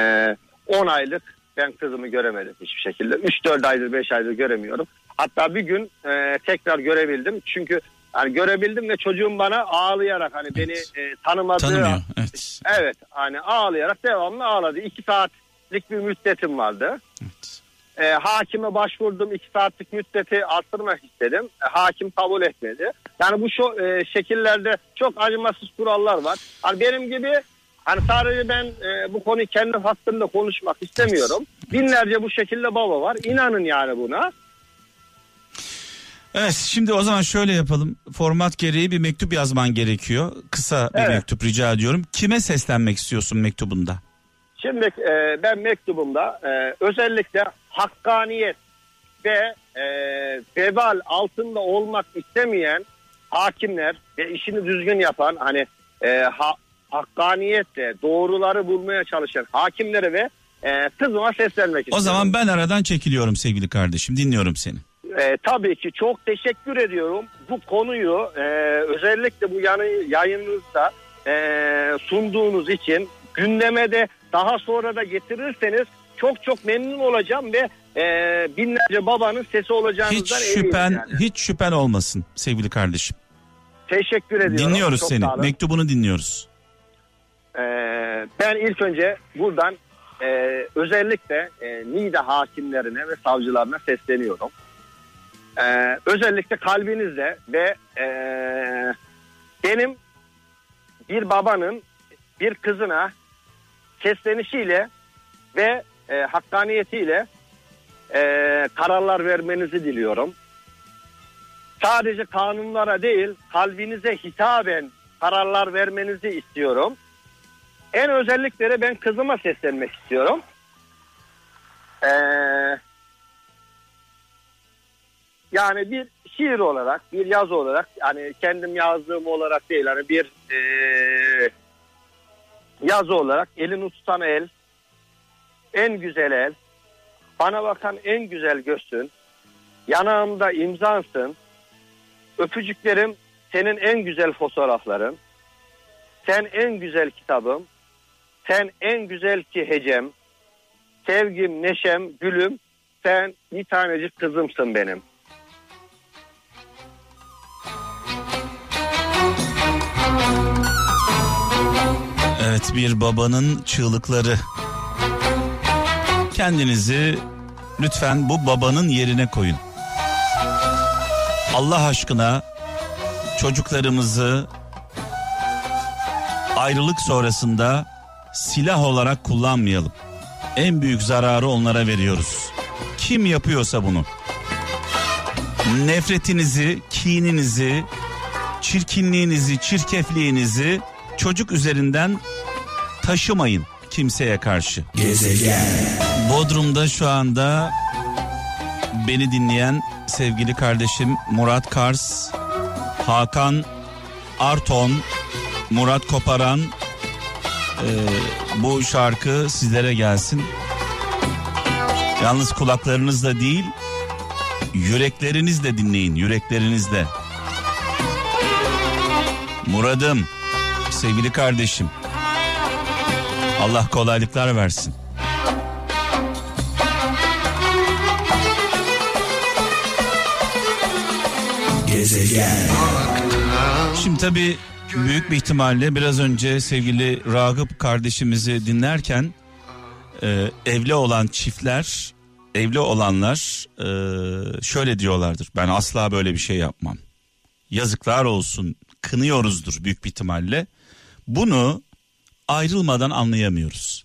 10 aylık ben kızımı göremedim hiçbir şekilde. 3-4 aydır 5 aydır göremiyorum. Hatta bir gün e, tekrar görebildim. Çünkü hani görebildim ve çocuğum bana ağlayarak hani evet. beni e, tanımadığı Tanımıyor. Evet. evet hani ağlayarak devamlı ağladı. 2 saatlik bir müddetim vardı. Evet. E, hakime başvurdum. 2 saatlik müddeti arttırmak istedim. E, hakim kabul etmedi. Yani bu şu e, şekillerde çok acımasız kurallar var. Hani benim gibi Hani sadece ben e, bu konuyu kendi hakkında konuşmak istemiyorum. Binlerce bu şekilde baba var. İnanın yani buna. Evet şimdi o zaman şöyle yapalım. Format gereği bir mektup yazman gerekiyor. Kısa bir evet. mektup rica ediyorum. Kime seslenmek istiyorsun mektubunda? Şimdi e, ben mektubumda e, özellikle hakkaniyet ve e, vebal altında olmak istemeyen hakimler ve işini düzgün yapan hani e, ha, hakkaniyetle doğruları bulmaya çalışan hakimlere ve e, kızıma seslenmek istiyorum. O zaman ben aradan çekiliyorum sevgili kardeşim dinliyorum seni. E, tabii ki çok teşekkür ediyorum. Bu konuyu e, özellikle bu yanı, yayınınızda e, sunduğunuz için gündeme de daha sonra da getirirseniz çok çok memnun olacağım ve e, binlerce babanın sesi olacağınızdan hiç şüphen, yani. Hiç şüphen olmasın sevgili kardeşim. Teşekkür ediyorum. Dinliyoruz çok seni. Mektubunu dinliyoruz. Ee, ben ilk önce buradan e, özellikle e, NİDA hakimlerine ve savcılarına sesleniyorum. Ee, özellikle kalbinizle ve e, benim bir babanın bir kızına seslenişiyle ve e, hakkaniyetiyle e, kararlar vermenizi diliyorum. Sadece kanunlara değil kalbinize hitaben kararlar vermenizi istiyorum. En özellikleri ben kızıma seslenmek istiyorum. Ee, yani bir şiir olarak, bir yazı olarak, yani kendim yazdığım olarak değil, hani bir e, yazı olarak elini tutan el, en güzel el, bana bakan en güzel gözsün, yanağımda imzansın, öpücüklerim senin en güzel fotoğrafların, sen en güzel kitabım, sen en güzel ki hecem, sevgim, neşem, gülüm, sen bir tanecik kızımsın benim. Evet bir babanın çığlıkları. Kendinizi lütfen bu babanın yerine koyun. Allah aşkına çocuklarımızı ayrılık sonrasında silah olarak kullanmayalım. En büyük zararı onlara veriyoruz. Kim yapıyorsa bunu. Nefretinizi, kininizi, çirkinliğinizi, çirkefliğinizi çocuk üzerinden taşımayın kimseye karşı. Gezegen. Bodrum'da şu anda beni dinleyen sevgili kardeşim Murat Kars, Hakan Arton, Murat Koparan, e, bu şarkı sizlere gelsin. Yalnız kulaklarınızla değil, yüreklerinizle dinleyin, yüreklerinizle. Muradım, sevgili kardeşim. Allah kolaylıklar versin. Gezegen. Şimdi tabii büyük bir ihtimalle biraz önce sevgili Ragıp kardeşimizi dinlerken e, evli olan çiftler, evli olanlar e, şöyle diyorlardır. Ben asla böyle bir şey yapmam. Yazıklar olsun, kınıyoruzdur büyük bir ihtimalle. Bunu ayrılmadan anlayamıyoruz.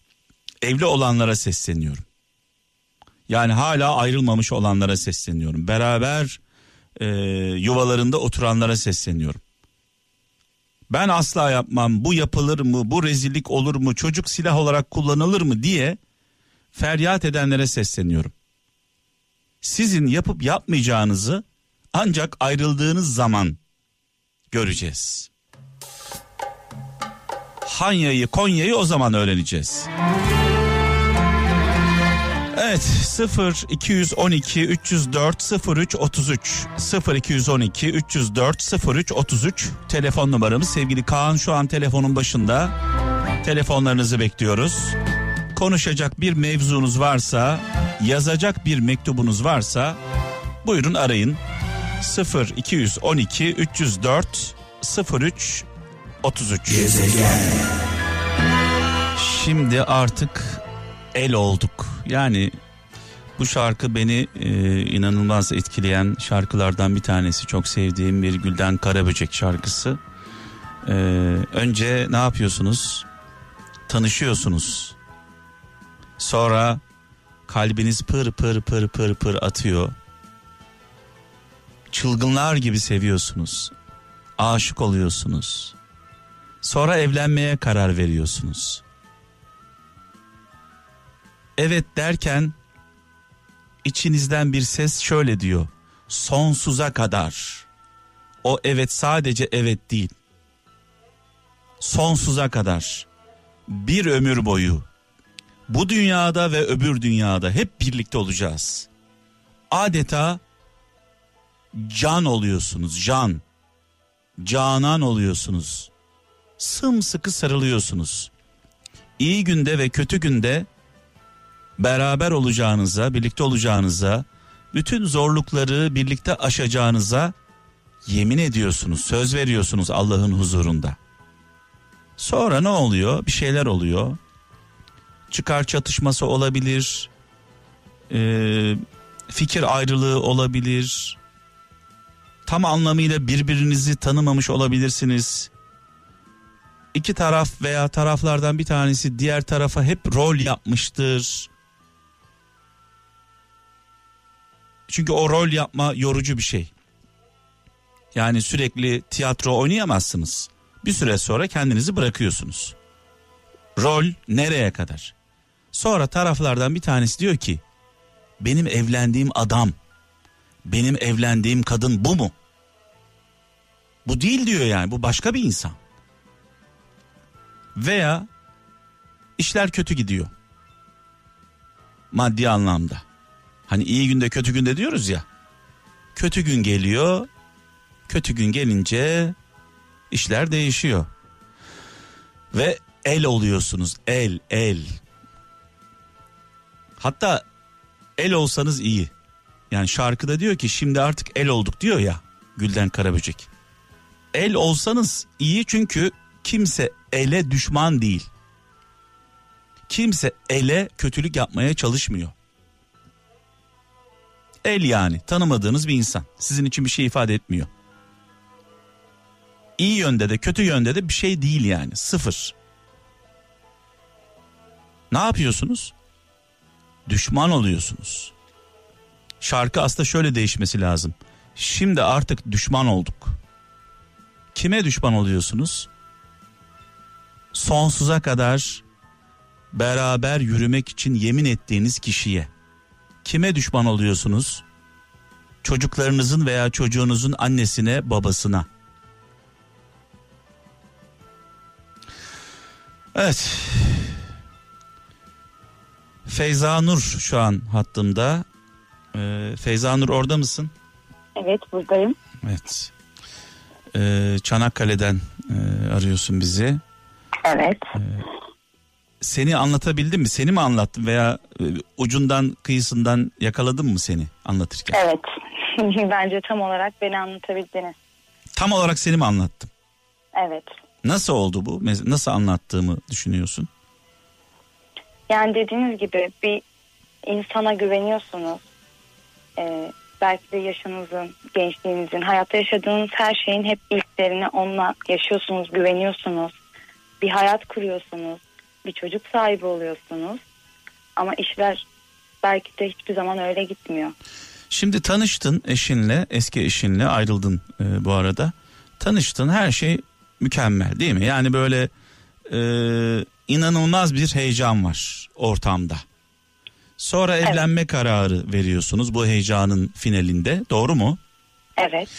Evli olanlara sesleniyorum. Yani hala ayrılmamış olanlara sesleniyorum. Beraber e, yuvalarında oturanlara sesleniyorum. Ben asla yapmam bu yapılır mı bu rezillik olur mu çocuk silah olarak kullanılır mı diye feryat edenlere sesleniyorum. Sizin yapıp yapmayacağınızı ancak ayrıldığınız zaman göreceğiz. Hanya'yı Konya'yı o zaman öğreneceğiz. Evet 0 212 304 03 33 0 212 304 03 33 telefon numaramız sevgili Kaan şu an telefonun başında telefonlarınızı bekliyoruz. Konuşacak bir mevzunuz varsa yazacak bir mektubunuz varsa buyurun arayın 0 212 304 03 33 Gezegen. Şimdi artık el olduk. Yani bu şarkı beni e, inanılmaz etkileyen şarkılardan bir tanesi. Çok sevdiğim bir Gülden Karaböcek şarkısı. E, önce ne yapıyorsunuz? Tanışıyorsunuz. Sonra kalbiniz pır pır pır pır pır atıyor. Çılgınlar gibi seviyorsunuz. Aşık oluyorsunuz. Sonra evlenmeye karar veriyorsunuz evet derken içinizden bir ses şöyle diyor. Sonsuza kadar. O evet sadece evet değil. Sonsuza kadar. Bir ömür boyu. Bu dünyada ve öbür dünyada hep birlikte olacağız. Adeta can oluyorsunuz, can. Canan oluyorsunuz. Sımsıkı sarılıyorsunuz. İyi günde ve kötü günde beraber olacağınıza, birlikte olacağınıza, bütün zorlukları birlikte aşacağınıza yemin ediyorsunuz, söz veriyorsunuz Allah'ın huzurunda. Sonra ne oluyor? Bir şeyler oluyor. Çıkar çatışması olabilir. Ee, fikir ayrılığı olabilir. Tam anlamıyla birbirinizi tanımamış olabilirsiniz. İki taraf veya taraflardan bir tanesi diğer tarafa hep rol yapmıştır. Çünkü o rol yapma yorucu bir şey. Yani sürekli tiyatro oynayamazsınız. Bir süre sonra kendinizi bırakıyorsunuz. Rol nereye kadar? Sonra taraflardan bir tanesi diyor ki benim evlendiğim adam, benim evlendiğim kadın bu mu? Bu değil diyor yani bu başka bir insan. Veya işler kötü gidiyor. Maddi anlamda. Hani iyi günde kötü günde diyoruz ya. Kötü gün geliyor. Kötü gün gelince işler değişiyor. Ve el oluyorsunuz. El, el. Hatta el olsanız iyi. Yani şarkıda diyor ki şimdi artık el olduk diyor ya Gülden Karaböcek. El olsanız iyi çünkü kimse ele düşman değil. Kimse ele kötülük yapmaya çalışmıyor. El yani tanımadığınız bir insan. Sizin için bir şey ifade etmiyor. İyi yönde de kötü yönde de bir şey değil yani sıfır. Ne yapıyorsunuz? Düşman oluyorsunuz. Şarkı aslında şöyle değişmesi lazım. Şimdi artık düşman olduk. Kime düşman oluyorsunuz? Sonsuza kadar beraber yürümek için yemin ettiğiniz kişiye. Kime düşman oluyorsunuz? Çocuklarınızın veya çocuğunuzun annesine, babasına. Evet. Feyza Nur şu an hattımda. Ee, Feyza Nur orada mısın? Evet buradayım. Evet. Ee, Çanakkale'den e, arıyorsun bizi. Evet. Ee, seni anlatabildim mi? Seni mi anlattım veya e, ucundan kıyısından yakaladım mı seni anlatırken? Evet. (laughs) Bence tam olarak beni anlatabildiniz. Tam olarak seni mi anlattım? Evet. Nasıl oldu bu? Nasıl anlattığımı düşünüyorsun? Yani dediğiniz gibi bir insana güveniyorsunuz. Ee, belki de yaşınızın, gençliğinizin, hayatta yaşadığınız her şeyin hep ilklerini onunla yaşıyorsunuz, güveniyorsunuz. Bir hayat kuruyorsunuz bir çocuk sahibi oluyorsunuz. Ama işler belki de hiçbir zaman öyle gitmiyor. Şimdi tanıştın eşinle, eski eşinle ayrıldın e, bu arada. Tanıştın her şey mükemmel değil mi? Yani böyle e, inanılmaz bir heyecan var ortamda. Sonra evet. evlenme kararı veriyorsunuz bu heyecanın finalinde doğru mu? Evet.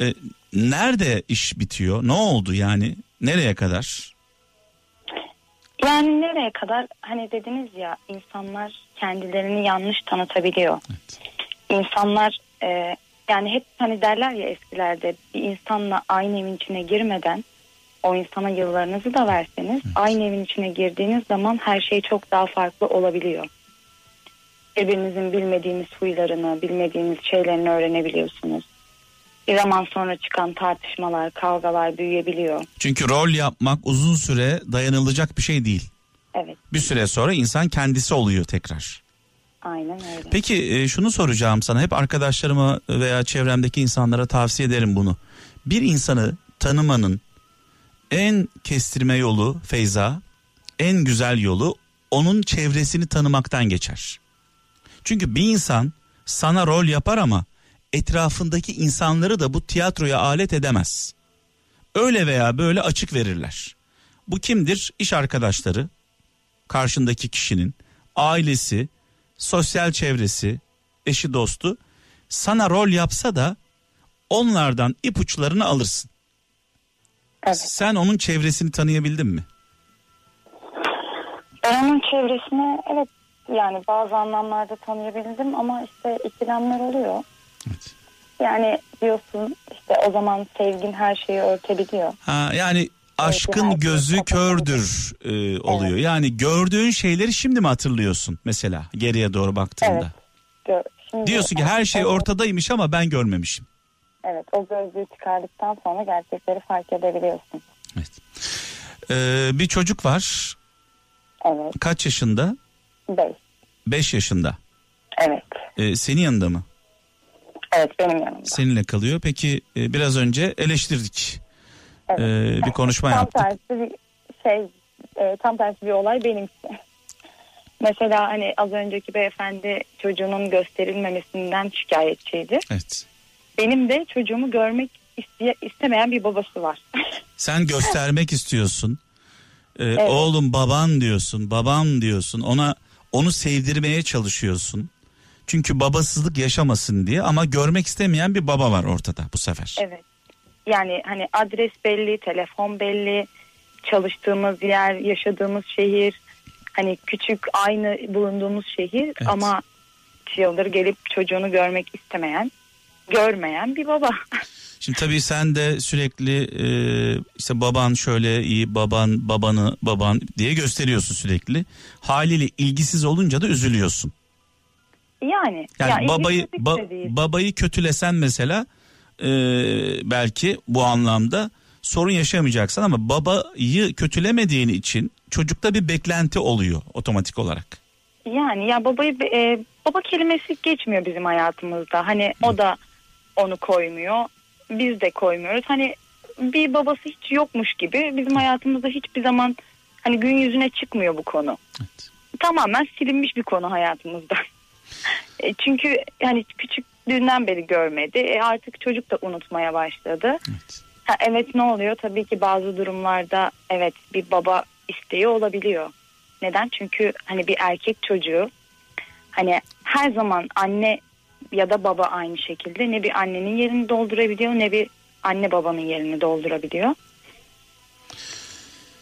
E, nerede iş bitiyor? Ne oldu yani? Nereye kadar? Yani nereye kadar hani dediniz ya insanlar kendilerini yanlış tanıtabiliyor. Evet. İnsanlar e, yani hep hani derler ya eskilerde bir insanla aynı evin içine girmeden o insana yıllarınızı da verseniz aynı evin içine girdiğiniz zaman her şey çok daha farklı olabiliyor. Birbirinizin bilmediğiniz huylarını, bilmediğiniz şeylerini öğrenebiliyorsunuz. Bir zaman sonra çıkan tartışmalar, kavgalar büyüyebiliyor. Çünkü rol yapmak uzun süre dayanılacak bir şey değil. Evet, Bir süre sonra insan kendisi oluyor tekrar. aynen öyle. Peki e, şunu soracağım sana hep arkadaşlarıma veya çevremdeki insanlara tavsiye ederim bunu. Bir insanı tanımanın en kestirme yolu Feyza, en güzel yolu onun çevresini tanımaktan geçer. Çünkü bir insan sana rol yapar ama etrafındaki insanları da bu tiyatroya alet edemez. Öyle veya böyle açık verirler. Bu kimdir? İş arkadaşları, karşındaki kişinin, ailesi, sosyal çevresi, eşi dostu sana rol yapsa da onlardan ipuçlarını alırsın. Evet. Sen onun çevresini tanıyabildin mi? Ben onun çevresine evet yani bazı anlamlarda tanıyabildim ama işte ikilemler oluyor. Evet. Yani diyorsun işte o zaman sevgin her şeyi örtebiliyor. Ha, yani aşkın herkes gözü kafasında- kördür e, oluyor. Yani gördüğün şeyleri şimdi mi hatırlıyorsun mesela geriye doğru baktığında? Evet. Şimdi, Diyorsun ki her şey evet, ortadaymış ama ben görmemişim. Evet o gözlüğü çıkardıktan sonra gerçekleri fark edebiliyorsun. Evet. Ee, bir çocuk var. Evet. Kaç yaşında? Bey. 5 yaşında. Evet. Ee, senin yanında mı? Evet benim yanımda. Seninle kalıyor. Peki e, biraz önce eleştirdik. Evet. Ee, bir konuşma tam yaptık. tersi bir şey e, tam tersi bir olay benimki. (laughs) Mesela hani az önceki beyefendi çocuğunun gösterilmemesinden şikayetçiydi. Evet. Benim de çocuğumu görmek isteye- istemeyen bir babası var. (laughs) Sen göstermek istiyorsun. Ee, Oğlum baban diyorsun, babam diyorsun. Ona onu sevdirmeye çalışıyorsun. Çünkü babasızlık yaşamasın diye ama görmek istemeyen bir baba var ortada bu sefer. evet. Yani hani adres belli, telefon belli, çalıştığımız yer, yaşadığımız şehir, hani küçük aynı bulunduğumuz şehir ama yıldır gelip çocuğunu görmek istemeyen, görmeyen bir baba. (laughs) Şimdi tabii sen de sürekli e, işte baban şöyle iyi, baban babanı baban diye gösteriyorsun sürekli. Haliyle ilgisiz olunca da üzülüyorsun. Yani, Yani ya babayı ba- babayı kötülesen mesela e, belki bu anlamda sorun yaşamayacaksın ama babayı kötülemediğin için çocukta bir beklenti oluyor otomatik olarak. Yani ya babayı e, baba kelimesi geçmiyor bizim hayatımızda. Hani o da onu koymuyor. Biz de koymuyoruz. Hani bir babası hiç yokmuş gibi bizim hayatımızda hiçbir zaman hani gün yüzüne çıkmıyor bu konu. Evet. Tamamen silinmiş bir konu hayatımızda. (laughs) E, çünkü hani küçüklüğünden beri görmedi. E, artık çocuk da unutmaya başladı. Evet. Ha, evet ne oluyor? Tabii ki bazı durumlarda evet bir baba isteği olabiliyor. Neden? Çünkü hani bir erkek çocuğu hani her zaman anne ya da baba aynı şekilde ne bir annenin yerini doldurabiliyor ne bir anne babanın yerini doldurabiliyor.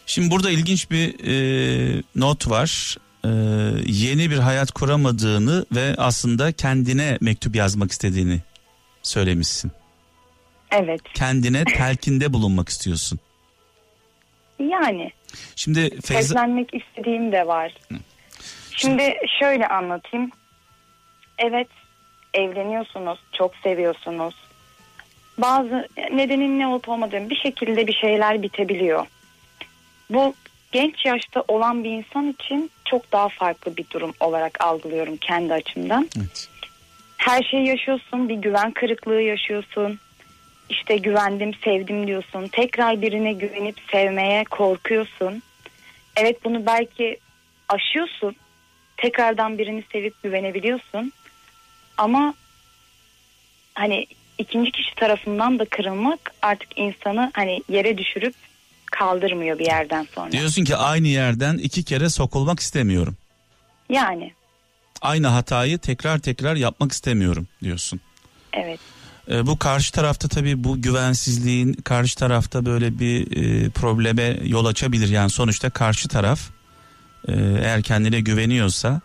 Şimdi burada ilginç bir e, not var. E, yeni bir hayat kuramadığını ve aslında kendine mektup yazmak istediğini söylemişsin. Evet. Kendine telkinde bulunmak istiyorsun. Yani Şimdi Feyza Seslenmek istediğim de var. Şimdi şöyle anlatayım. Evet evleniyorsunuz, çok seviyorsunuz. Bazı nedenin ne olup olmadığını bir şekilde bir şeyler bitebiliyor. Bu genç yaşta olan bir insan için çok daha farklı bir durum olarak algılıyorum kendi açımdan. Evet. Her şeyi yaşıyorsun, bir güven kırıklığı yaşıyorsun. İşte güvendim, sevdim diyorsun. Tekrar birine güvenip sevmeye korkuyorsun. Evet bunu belki aşıyorsun. Tekrardan birini sevip güvenebiliyorsun. Ama hani ikinci kişi tarafından da kırılmak artık insanı hani yere düşürüp kaldırmıyor bir yerden sonra. diyorsun ki aynı yerden iki kere sokulmak istemiyorum. Yani Aynı hatayı tekrar tekrar yapmak istemiyorum diyorsun. evet. E, bu karşı tarafta tabii bu güvensizliğin karşı tarafta böyle bir e, probleme yol açabilir. Yani sonuçta karşı taraf e, eğer kendine güveniyorsa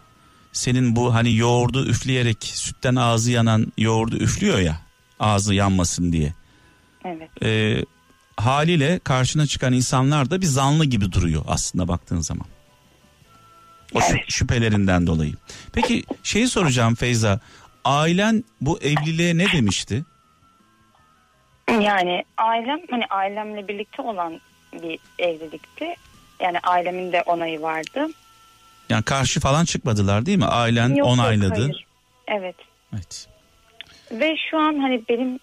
senin bu hani yoğurdu üfleyerek sütten ağzı yanan yoğurdu üflüyor ya ağzı yanmasın diye. Evet. E, haliyle karşına çıkan insanlar da bir zanlı gibi duruyor aslında baktığın zaman. O Evet. şüphelerinden dolayı. Peki şeyi soracağım Feyza. Ailen bu evliliğe ne demişti? Yani ailem hani ailemle birlikte olan bir evlilikti. Yani ailemin de onayı vardı. Yani karşı falan çıkmadılar değil mi? Ailen Yok, yok, onayladı. hayır. Evet. Evet. Ve şu an hani benim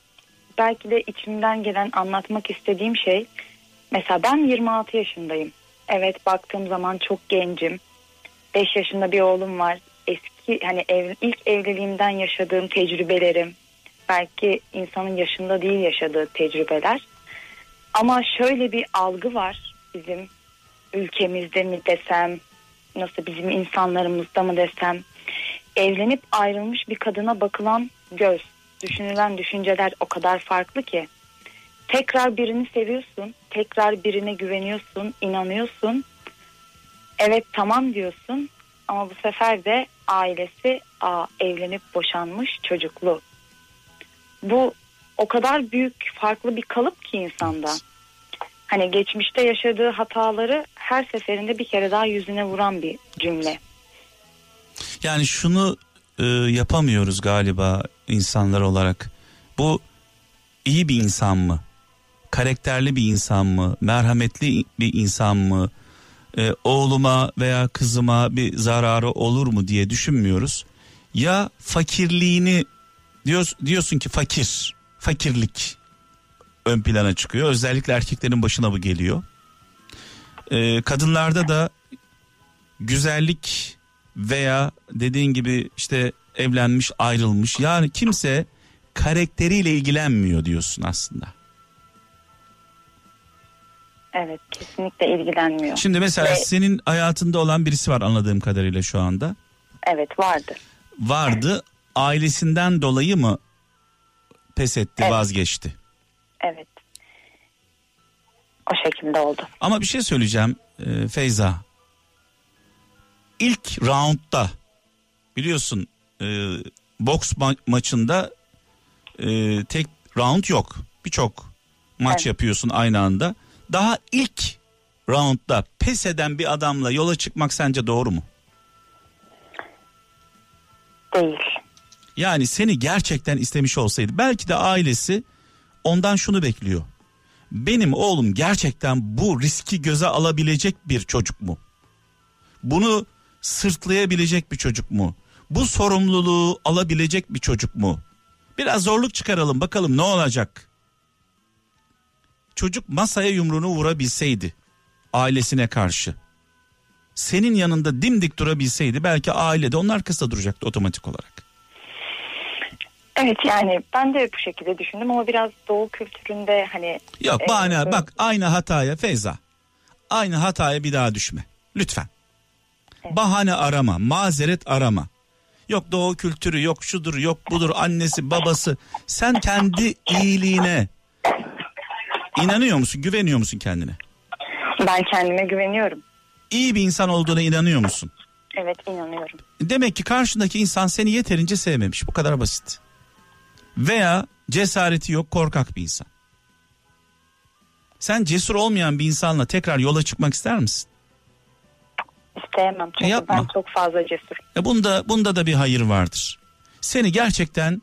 belki de içimden gelen anlatmak istediğim şey mesela ben 26 yaşındayım. Evet baktığım zaman çok gencim. 5 yaşında bir oğlum var. Eski hani ev, ilk evliliğimden yaşadığım tecrübelerim. Belki insanın yaşında değil yaşadığı tecrübeler. Ama şöyle bir algı var bizim ülkemizde mi desem, nasıl bizim insanlarımızda mı desem. Evlenip ayrılmış bir kadına bakılan göz, düşünülen düşünceler o kadar farklı ki. Tekrar birini seviyorsun, tekrar birine güveniyorsun, inanıyorsun. Evet tamam diyorsun ama bu sefer de ailesi aa, evlenip boşanmış çocuklu. Bu o kadar büyük farklı bir kalıp ki insanda. Hani geçmişte yaşadığı hataları her seferinde bir kere daha yüzüne vuran bir cümle. Yani şunu e, yapamıyoruz galiba insanlar olarak. Bu iyi bir insan mı? Karakterli bir insan mı? Merhametli bir insan mı? E, oğluma veya kızıma bir zararı olur mu diye düşünmüyoruz. Ya fakirliğini diyor, diyorsun ki fakir, fakirlik ön plana çıkıyor. Özellikle erkeklerin başına bu geliyor. E, kadınlarda da güzellik veya dediğin gibi işte evlenmiş ayrılmış yani kimse karakteriyle ilgilenmiyor diyorsun aslında. Evet kesinlikle ilgilenmiyor. Şimdi mesela Ve- senin hayatında olan birisi var anladığım kadarıyla şu anda. Evet vardı. Vardı ailesinden dolayı mı pes etti Evet. vazgeçti? Evet. O şekilde oldu. Ama bir şey söyleyeceğim e, Feyza. İlk roundda biliyorsun e, boks ma- maçında e, tek round yok. Birçok maç Evet. yapıyorsun aynı anda. Daha ilk roundda pes eden bir adamla yola çıkmak sence doğru mu? Değil. Yani seni gerçekten istemiş olsaydı belki de ailesi ondan şunu bekliyor. Benim oğlum gerçekten bu riski göze alabilecek bir çocuk mu? Bunu sırtlayabilecek bir çocuk mu? Bu sorumluluğu alabilecek bir çocuk mu? Biraz zorluk çıkaralım bakalım ne olacak? Çocuk masaya yumruğunu vurabilseydi ailesine karşı. Senin yanında dimdik durabilseydi belki ailede onun arkasında duracaktı otomatik olarak. Evet yani ben de bu şekilde düşündüm ama biraz doğu kültüründe hani Yok Evet, bahane evet. bak aynı hataya Feyza. Aynı hataya bir daha düşme. Lütfen. Bahane arama, mazeret arama. Yok doğu kültürü, yok şudur, yok budur, annesi, babası. Sen kendi iyiliğine inanıyor musun, güveniyor musun kendine? ben kendime güveniyorum. İyi bir insan olduğuna inanıyor musun? Evet inanıyorum. Demek ki karşındaki insan seni yeterince sevmemiş. Bu kadar basit. Veya cesareti yok, korkak bir insan. Sen cesur olmayan bir insanla tekrar yola çıkmak ister misin? İsteyemem çünkü yapma. ben çok fazla cesur. E bunda bunda da bir hayır vardır. Seni gerçekten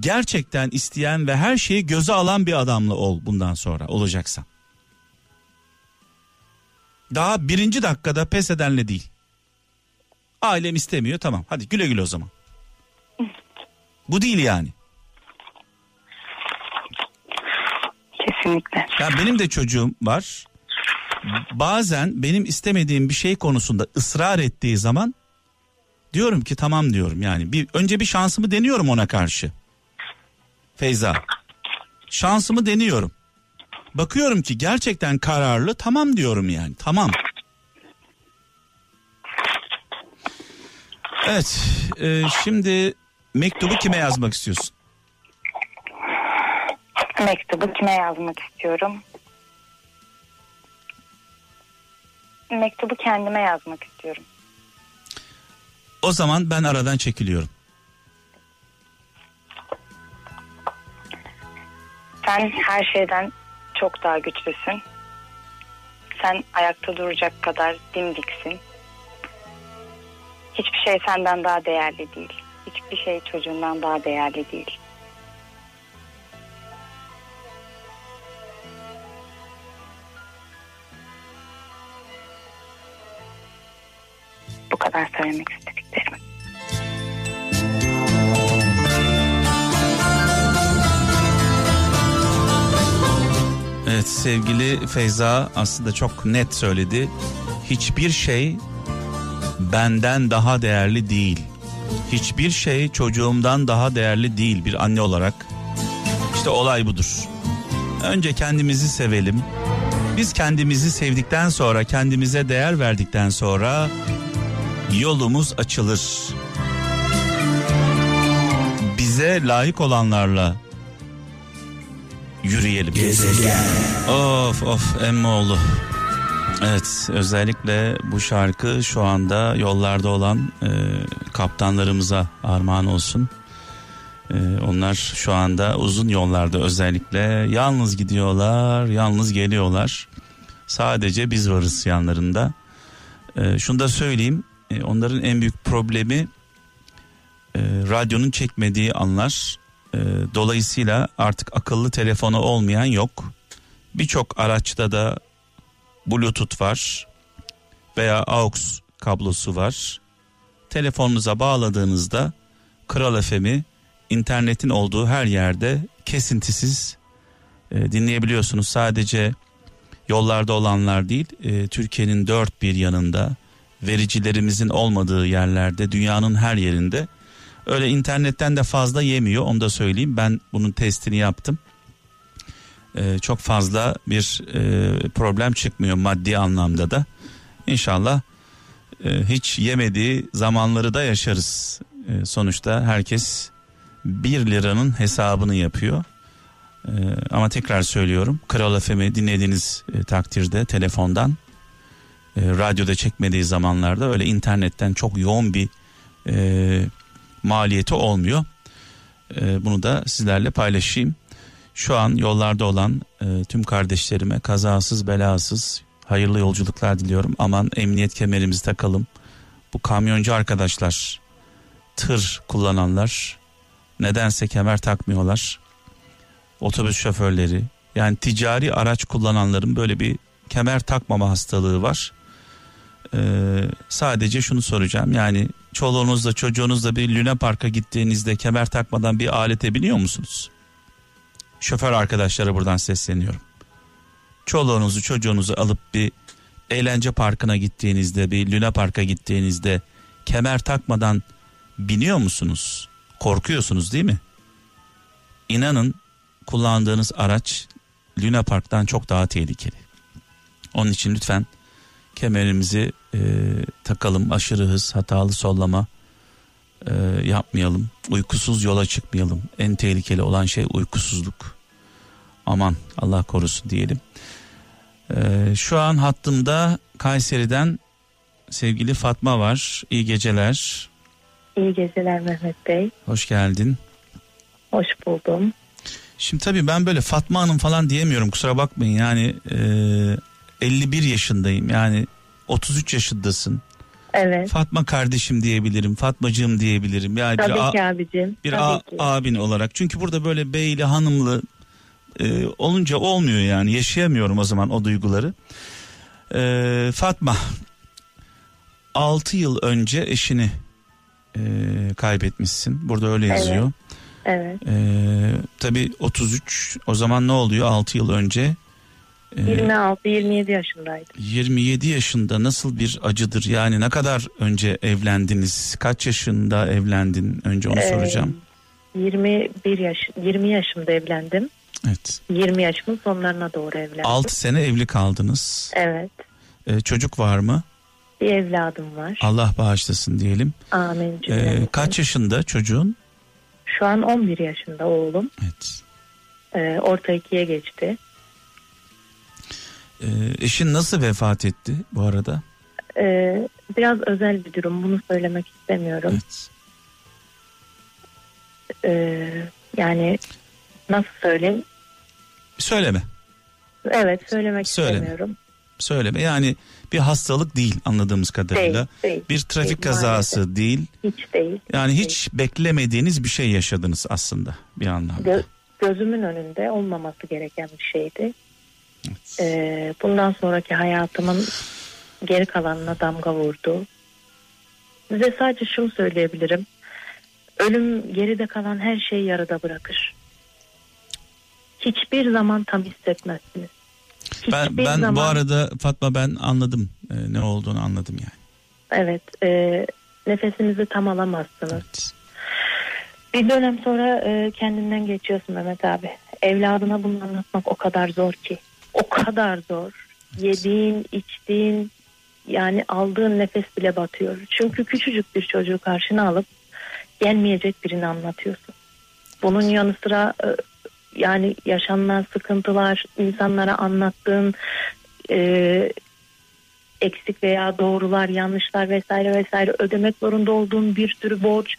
gerçekten isteyen ve her şeyi göze alan bir adamla ol bundan sonra olacaksan. Daha birinci dakikada pes edenle değil. Ailem istemiyor tamam hadi güle güle o zaman. Bu değil yani. Kesinlikle. Ya benim de çocuğum var. Bazen benim istemediğim bir şey konusunda ısrar ettiği zaman diyorum ki tamam diyorum yani. Bir önce bir şansımı deniyorum ona karşı. Feyza. Şansımı deniyorum. Bakıyorum ki gerçekten kararlı tamam diyorum yani. Tamam. Evet. e, şimdi mektubu kime yazmak istiyorsun? Mektubu kime yazmak istiyorum? Mektubu kendime yazmak istiyorum. O zaman ben aradan çekiliyorum. Sen her şeyden çok daha güçlüsün. Sen ayakta duracak kadar dimdiksin. Hiçbir şey senden daha değerli değil. Hiçbir şey çocuğundan daha değerli değil. Kadar söylemek istediklerim. Evet sevgili Feyza aslında çok net söyledi. Hiçbir şey benden daha değerli değil. Hiçbir şey çocuğumdan daha değerli değil bir anne olarak. İşte olay budur. Önce kendimizi sevelim. Biz kendimizi sevdikten sonra, kendimize değer verdikten sonra yolumuz açılır. Bize layık olanlarla yürüyelim. Gezegen. Of of emmoğlu. Evet özellikle bu şarkı şu anda yollarda olan e, kaptanlarımıza armağan olsun. E, onlar şu anda uzun yollarda özellikle yalnız gidiyorlar, yalnız geliyorlar. Sadece biz varız yanlarında. E, şunu da söyleyeyim, e, onların en büyük problemi e, radyonun çekmediği anlar. E, dolayısıyla artık akıllı telefonu olmayan yok. Birçok araçta da Bluetooth var veya AUX kablosu var. Telefonunuza bağladığınızda Kral FM'i internetin olduğu her yerde kesintisiz e, dinleyebiliyorsunuz. Sadece yollarda olanlar değil, e, Türkiye'nin dört bir yanında vericilerimizin olmadığı yerlerde, dünyanın her yerinde öyle internetten de fazla yemiyor. Onu da söyleyeyim. Ben bunun testini yaptım e, çok fazla bir e, problem çıkmıyor maddi anlamda da. İnşallah e, hiç yemediği zamanları da yaşarız. E, sonuçta herkes bir liranın hesabını yapıyor. E, ama tekrar söylüyorum Kral FM'i dinlediğiniz e, takdirde telefondan e, radyoda çekmediği zamanlarda öyle internetten çok yoğun bir e, maliyeti olmuyor. E, bunu da sizlerle paylaşayım. Şu an yollarda olan e, tüm kardeşlerime kazasız belasız hayırlı yolculuklar diliyorum. Aman emniyet kemerimizi takalım. Bu kamyoncu arkadaşlar, tır kullananlar nedense kemer takmıyorlar. Otobüs şoförleri yani ticari araç kullananların böyle bir kemer takmama hastalığı var. Ee, sadece şunu soracağım yani çoluğunuzla çocuğunuzla bir Luna Park'a gittiğinizde kemer takmadan bir alete biniyor musunuz? şoför arkadaşlara buradan sesleniyorum. Çoluğunuzu çocuğunuzu alıp bir eğlence parkına gittiğinizde bir Luna Park'a gittiğinizde kemer takmadan biniyor musunuz? Korkuyorsunuz değil mi? İnanın kullandığınız araç Luna Park'tan çok daha tehlikeli. Onun için lütfen kemerimizi e, takalım aşırı hız hatalı sollama e, yapmayalım. Uykusuz yola çıkmayalım. En tehlikeli olan şey uykusuzluk. Aman Allah korusun diyelim. E, şu an hattımda Kayseri'den sevgili Fatma var. İyi geceler. İyi geceler Mehmet Bey. Hoş geldin. Hoş buldum. Şimdi tabii ben böyle Fatma Hanım falan diyemiyorum kusura bakmayın yani e, 51 yaşındayım yani 33 yaşındasın. Evet. Fatma kardeşim diyebilirim, Fatmacığım diyebilirim. Yani Tabii bir, ki abicim. bir Tabii a- ki. abin olarak. Çünkü burada böyle beyli hanımlı e, olunca olmuyor yani yaşayamıyorum o zaman o duyguları. E, Fatma 6 yıl önce eşini e, kaybetmişsin. Burada öyle yazıyor. Evet. E, tabii 33 o zaman ne oluyor 6 yıl önce? E, 26-27 yaşındaydım. 27 yaşında nasıl bir acıdır? Yani ne kadar önce evlendiniz? Kaç yaşında evlendin? Önce onu Ee, soracağım. 21 yaş 20 yaşımda evlendim. Evet. 20 yaşımın sonlarına doğru evlendim. 6 sene evli kaldınız. Evet. Ee, çocuk var mı? Bir evladım var. Allah bağışlasın diyelim. Amin. Ee, kaç yaşında çocuğun? Şu an 11 yaşında oğlum. Evet. Ee, orta ikiye geçti. Ee, eşin nasıl vefat etti bu arada? Ee, biraz özel bir durum. Bunu söylemek istemiyorum. Evet. Ee, yani nasıl söyleyeyim? Söyleme. Evet söylemek Söyleme. istemiyorum. Söyleme. Yani bir hastalık değil anladığımız kadarıyla. Değil, değil. Bir trafik Değil, kazası değil. Hiç değil. Yani hiç beklemediğiniz bir şey yaşadınız aslında bir anlamda. Gö- gözümün önünde olmaması gereken bir şeydi. Ee, bundan sonraki hayatımın geri kalanına damga vurdu. Size sadece şunu söyleyebilirim. Ölüm geride kalan her şeyi yarıda bırakır. Hiçbir zaman tam hissetmezsiniz. Hiçbir Ben, ben bu zaman- arada Fatma ben anladım e, ne olduğunu anladım yani. Evet, e, nefesinizi tam alamazsınız. Evet. Bir dönem sonra e, kendinden geçiyorsun Mehmet abi. Evladına bunu anlatmak o kadar zor ki. O kadar zor. Yediğin, içtiğin yani aldığın nefes bile batıyor. Çünkü küçücük bir çocuğu karşına alıp gelmeyecek birini anlatıyorsun. Bunun yanı sıra e, yani yaşanılan sıkıntılar, insanlara anlattığın e, eksik veya doğrular, yanlışlar vesaire vesaire ödemek zorunda olduğun bir sürü borç,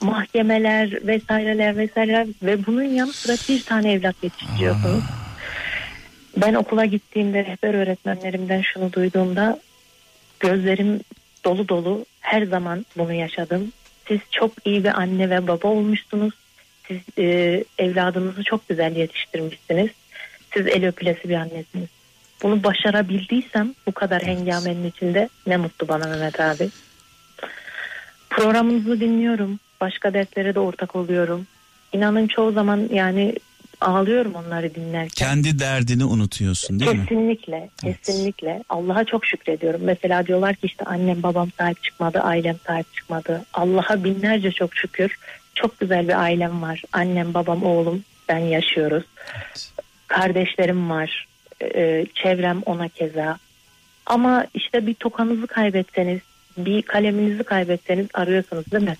mahkemeler vesaireler vesaireler ve bunun yanı sıra bir tane evlat yetiştiriyorsunuz. Ben okula gittiğimde rehber öğretmenlerimden şunu duyduğumda gözlerim dolu dolu her zaman bunu yaşadım. Siz çok iyi bir anne ve baba olmuşsunuz. Siz e, evladınızı çok güzel yetiştirmişsiniz. Siz el öpülesi bir annesiniz. Bunu başarabildiysem bu kadar hengamenin içinde ne mutlu bana Mehmet abi. Programınızı dinliyorum. Başka dertlere de ortak oluyorum. İnanın çoğu zaman yani ağlıyorum onları dinlerken. Kendi derdini unutuyorsun değil mi? Kesinlikle, Evet. kesinlikle. Allah'a çok şükrediyorum. Mesela diyorlar ki işte annem babam sahip çıkmadı, ailem sahip çıkmadı. Allah'a binlerce çok şükür. Çok güzel bir ailem var. Annem, babam, oğlum, ben yaşıyoruz. Kardeşlerim var. Ee, çevrem ona keza. Ama işte bir tokanızı kaybetseniz, bir kaleminizi kaybetseniz arıyorsunuz değil mi?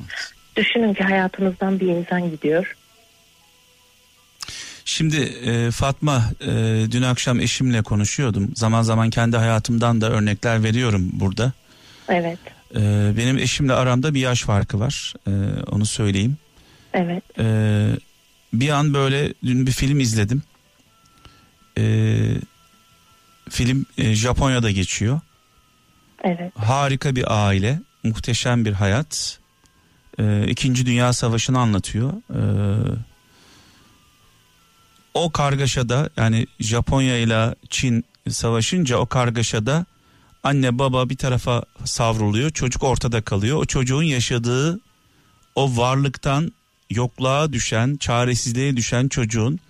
Düşünün ki hayatınızdan bir insan gidiyor. Şimdi e, Fatma e, dün akşam eşimle konuşuyordum. Zaman zaman kendi hayatımdan da örnekler veriyorum burada. Evet, E, benim eşimle aramda bir yaş farkı var. E, onu söyleyeyim. evet, E, bir an böyle dün bir film izledim. E, film e, Japonya'da geçiyor. evet, Harika bir aile, muhteşem bir hayat. E, İkinci Dünya Savaşı'nı anlatıyor. E, o kargaşada yani Japonya ile Çin savaşınca o kargaşada anne baba bir tarafa savruluyor çocuk ortada kalıyor. O çocuğun yaşadığı o varlıktan yokluğa düşen çaresizliğe düşen çocuğun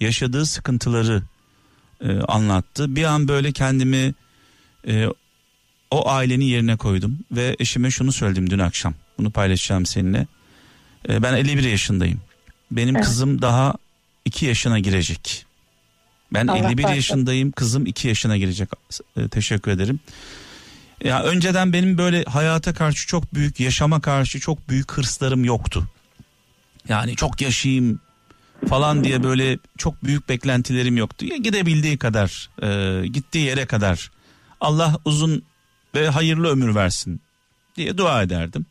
yaşadığı sıkıntıları e, anlattı. Bir an böyle kendimi e, o ailenin yerine koydum ve eşime şunu söyledim dün akşam. Bunu paylaşacağım seninle. E, ben 51 yaşındayım. Benim Evet. kızım daha 2 yaşına girecek. Ben Allah 51 bağışlasın. yaşındayım. Kızım 2 yaşına girecek. E, teşekkür ederim. Ya önceden benim böyle hayata karşı çok büyük, yaşama karşı çok büyük hırslarım yoktu. Yani çok yaşayayım falan diye böyle çok büyük beklentilerim yoktu. Ya gidebildiği kadar, e, gittiği yere kadar Allah uzun ve hayırlı ömür versin diye dua ederdim.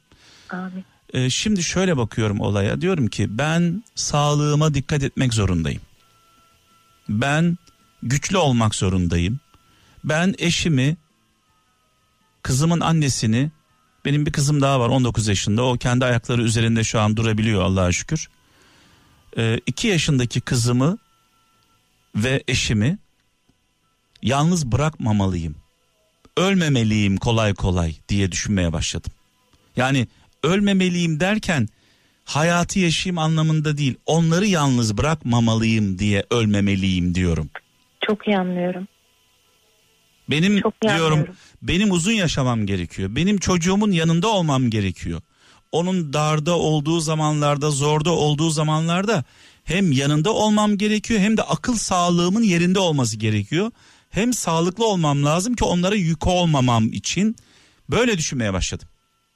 amin. E, şimdi şöyle bakıyorum olaya. Diyorum ki ben sağlığıma dikkat etmek zorundayım. Ben güçlü olmak zorundayım. Ben eşimi, kızımın annesini, benim bir kızım daha var 19 yaşında. O kendi ayakları üzerinde şu an durabiliyor Allah'a şükür. 2 yaşındaki kızımı ve eşimi yalnız bırakmamalıyım. Ölmemeliyim kolay kolay diye düşünmeye başladım. Yani ölmemeliyim derken hayatı yaşayayım anlamında değil. Onları yalnız bırakmamalıyım diye ölmemeliyim diyorum. Çok iyi anlıyorum. Benim Çok iyi diyorum anlıyorum. benim uzun yaşamam gerekiyor. Benim çocuğumun yanında olmam gerekiyor. Onun darda olduğu zamanlarda, zorda olduğu zamanlarda hem yanında olmam gerekiyor hem de akıl sağlığımın yerinde olması gerekiyor. Hem sağlıklı olmam lazım ki onlara yük olmamam için böyle düşünmeye başladım.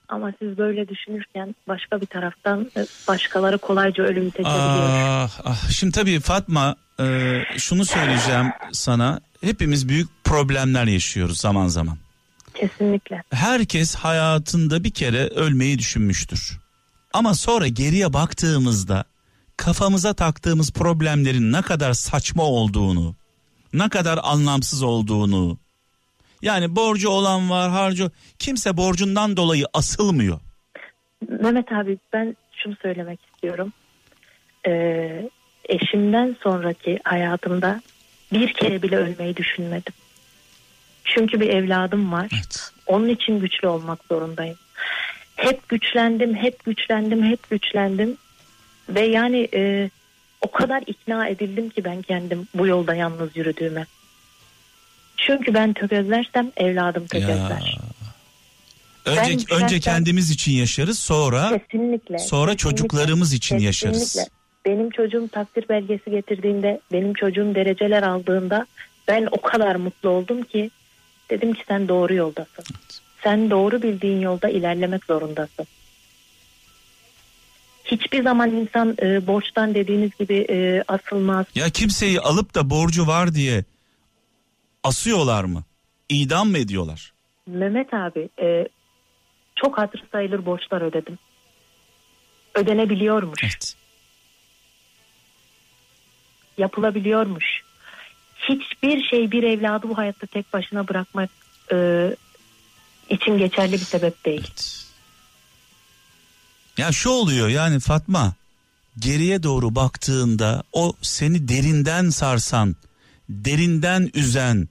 Ama siz böyle düşünürken başka bir taraftan e, başkaları kolayca ölümü seçebiliyor. Ah, ah. Şimdi tabii Fatma e, şunu söyleyeceğim sana. Hepimiz büyük problemler yaşıyoruz zaman zaman. Kesinlikle. Herkes hayatında bir kere ölmeyi düşünmüştür. Ama sonra geriye baktığımızda kafamıza taktığımız problemlerin ne kadar saçma olduğunu, ne kadar anlamsız olduğunu. Yani borcu olan var, harcı. Kimse borcundan dolayı asılmıyor. Mehmet abi ben şunu söylemek istiyorum. Ee, eşimden sonraki hayatımda bir kere bile ölmeyi düşünmedim. Çünkü bir evladım var. Evet. Onun için güçlü olmak zorundayım. Hep güçlendim, hep güçlendim, hep güçlendim. Ve yani e, o kadar ikna edildim ki ben kendim bu yolda yalnız yürüdüğüme. Çünkü ben tökezlersem evladım tökezler. Önce Ben önce şahsen- kendimiz için yaşarız, sonra Kesinlikle. sonra kesinlikle, çocuklarımız için yaşarız. kesinlikle. Benim çocuğum takdir belgesi getirdiğinde, benim çocuğum dereceler aldığında ben o kadar mutlu oldum ki dedim ki sen doğru yoldasın. Sen doğru bildiğin yolda ilerlemek zorundasın. Hiçbir zaman insan e, borçtan dediğiniz gibi e, asılmaz. Ya kimseyi alıp da borcu var diye asıyorlar mı? İdam mı ediyorlar? Mehmet abi e, çok hatır sayılır borçlar ödedim. Ödenebiliyormuş. Evet. yapılabiliyormuş. Hiçbir şey bir evladı bu hayatta tek başına bırakmak e, için geçerli bir sebep değil. Evet. Ya şu oluyor yani Fatma geriye doğru baktığında o seni derinden sarsan, derinden üzen,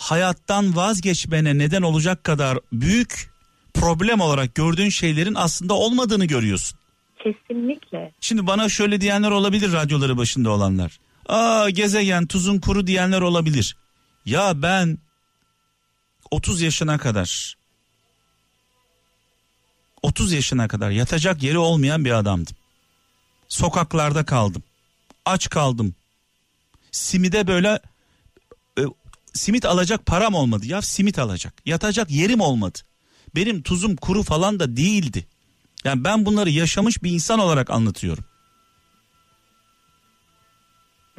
hayattan vazgeçmene neden olacak kadar büyük problem olarak gördüğün şeylerin aslında olmadığını görüyorsun. Kesinlikle. Şimdi bana şöyle diyenler olabilir radyoları başında olanlar. Aa gezegen tuzun kuru diyenler olabilir. Ya ben 30 yaşına kadar 30 yaşına kadar yatacak yeri olmayan bir adamdım. Sokaklarda kaldım. Aç kaldım. Simide böyle simit alacak param olmadı. Ya simit alacak. Yatacak yerim olmadı. Benim tuzum kuru falan da değildi. Yani ben bunları yaşamış bir insan olarak anlatıyorum.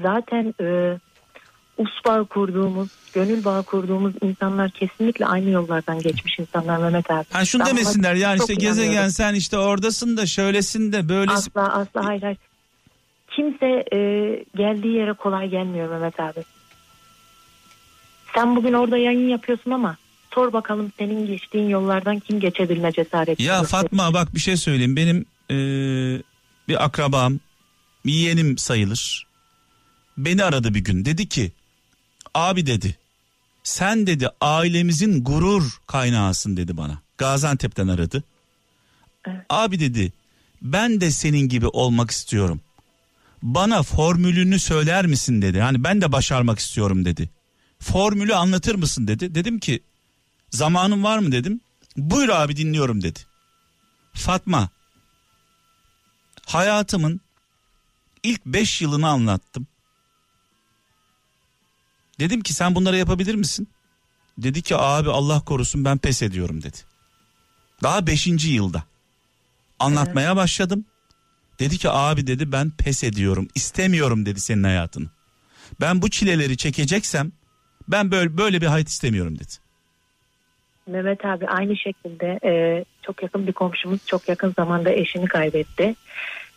Zaten e, us kurduğumuz, gönül bağı kurduğumuz insanlar kesinlikle aynı yollardan geçmiş insanlar Mehmet abi. Ha şunu Ben demesinler yani işte gezegen sen işte oradasın da şöylesin de böylesin. Asla asla hayır hayır. Kimse e, geldiği yere kolay gelmiyor Mehmet abi. Sen bugün orada yayın yapıyorsun ama sor bakalım senin geçtiğin yollardan kim geçebilme cesareti. Ya. Fatma bak bir şey söyleyeyim. Benim eee, bir akrabam, bir yeğenim sayılır. Beni aradı bir gün. Dedi ki abi dedi sen dedi ailemizin gurur kaynağısın dedi bana. Gaziantep'ten aradı. Evet. Abi dedi ben de senin gibi olmak istiyorum. Bana formülünü söyler misin dedi. Hani ben de başarmak istiyorum dedi. Formülü anlatır mısın dedi. Dedim ki zamanın var mı dedim. Buyur abi dinliyorum dedi. Fatma hayatımın ilk 5 yılını anlattım. Dedim ki sen bunları yapabilir misin? Dedi ki abi Allah korusun ben pes ediyorum dedi. Daha 5. yılda anlatmaya başladım. Dedi ki abi dedi ben pes ediyorum istemiyorum dedi senin hayatını. Ben bu çileleri çekeceksem ben böyle böyle bir hayat istemiyorum dedi. Mehmet abi aynı şekilde e, çok yakın bir komşumuz çok yakın zamanda eşini kaybetti.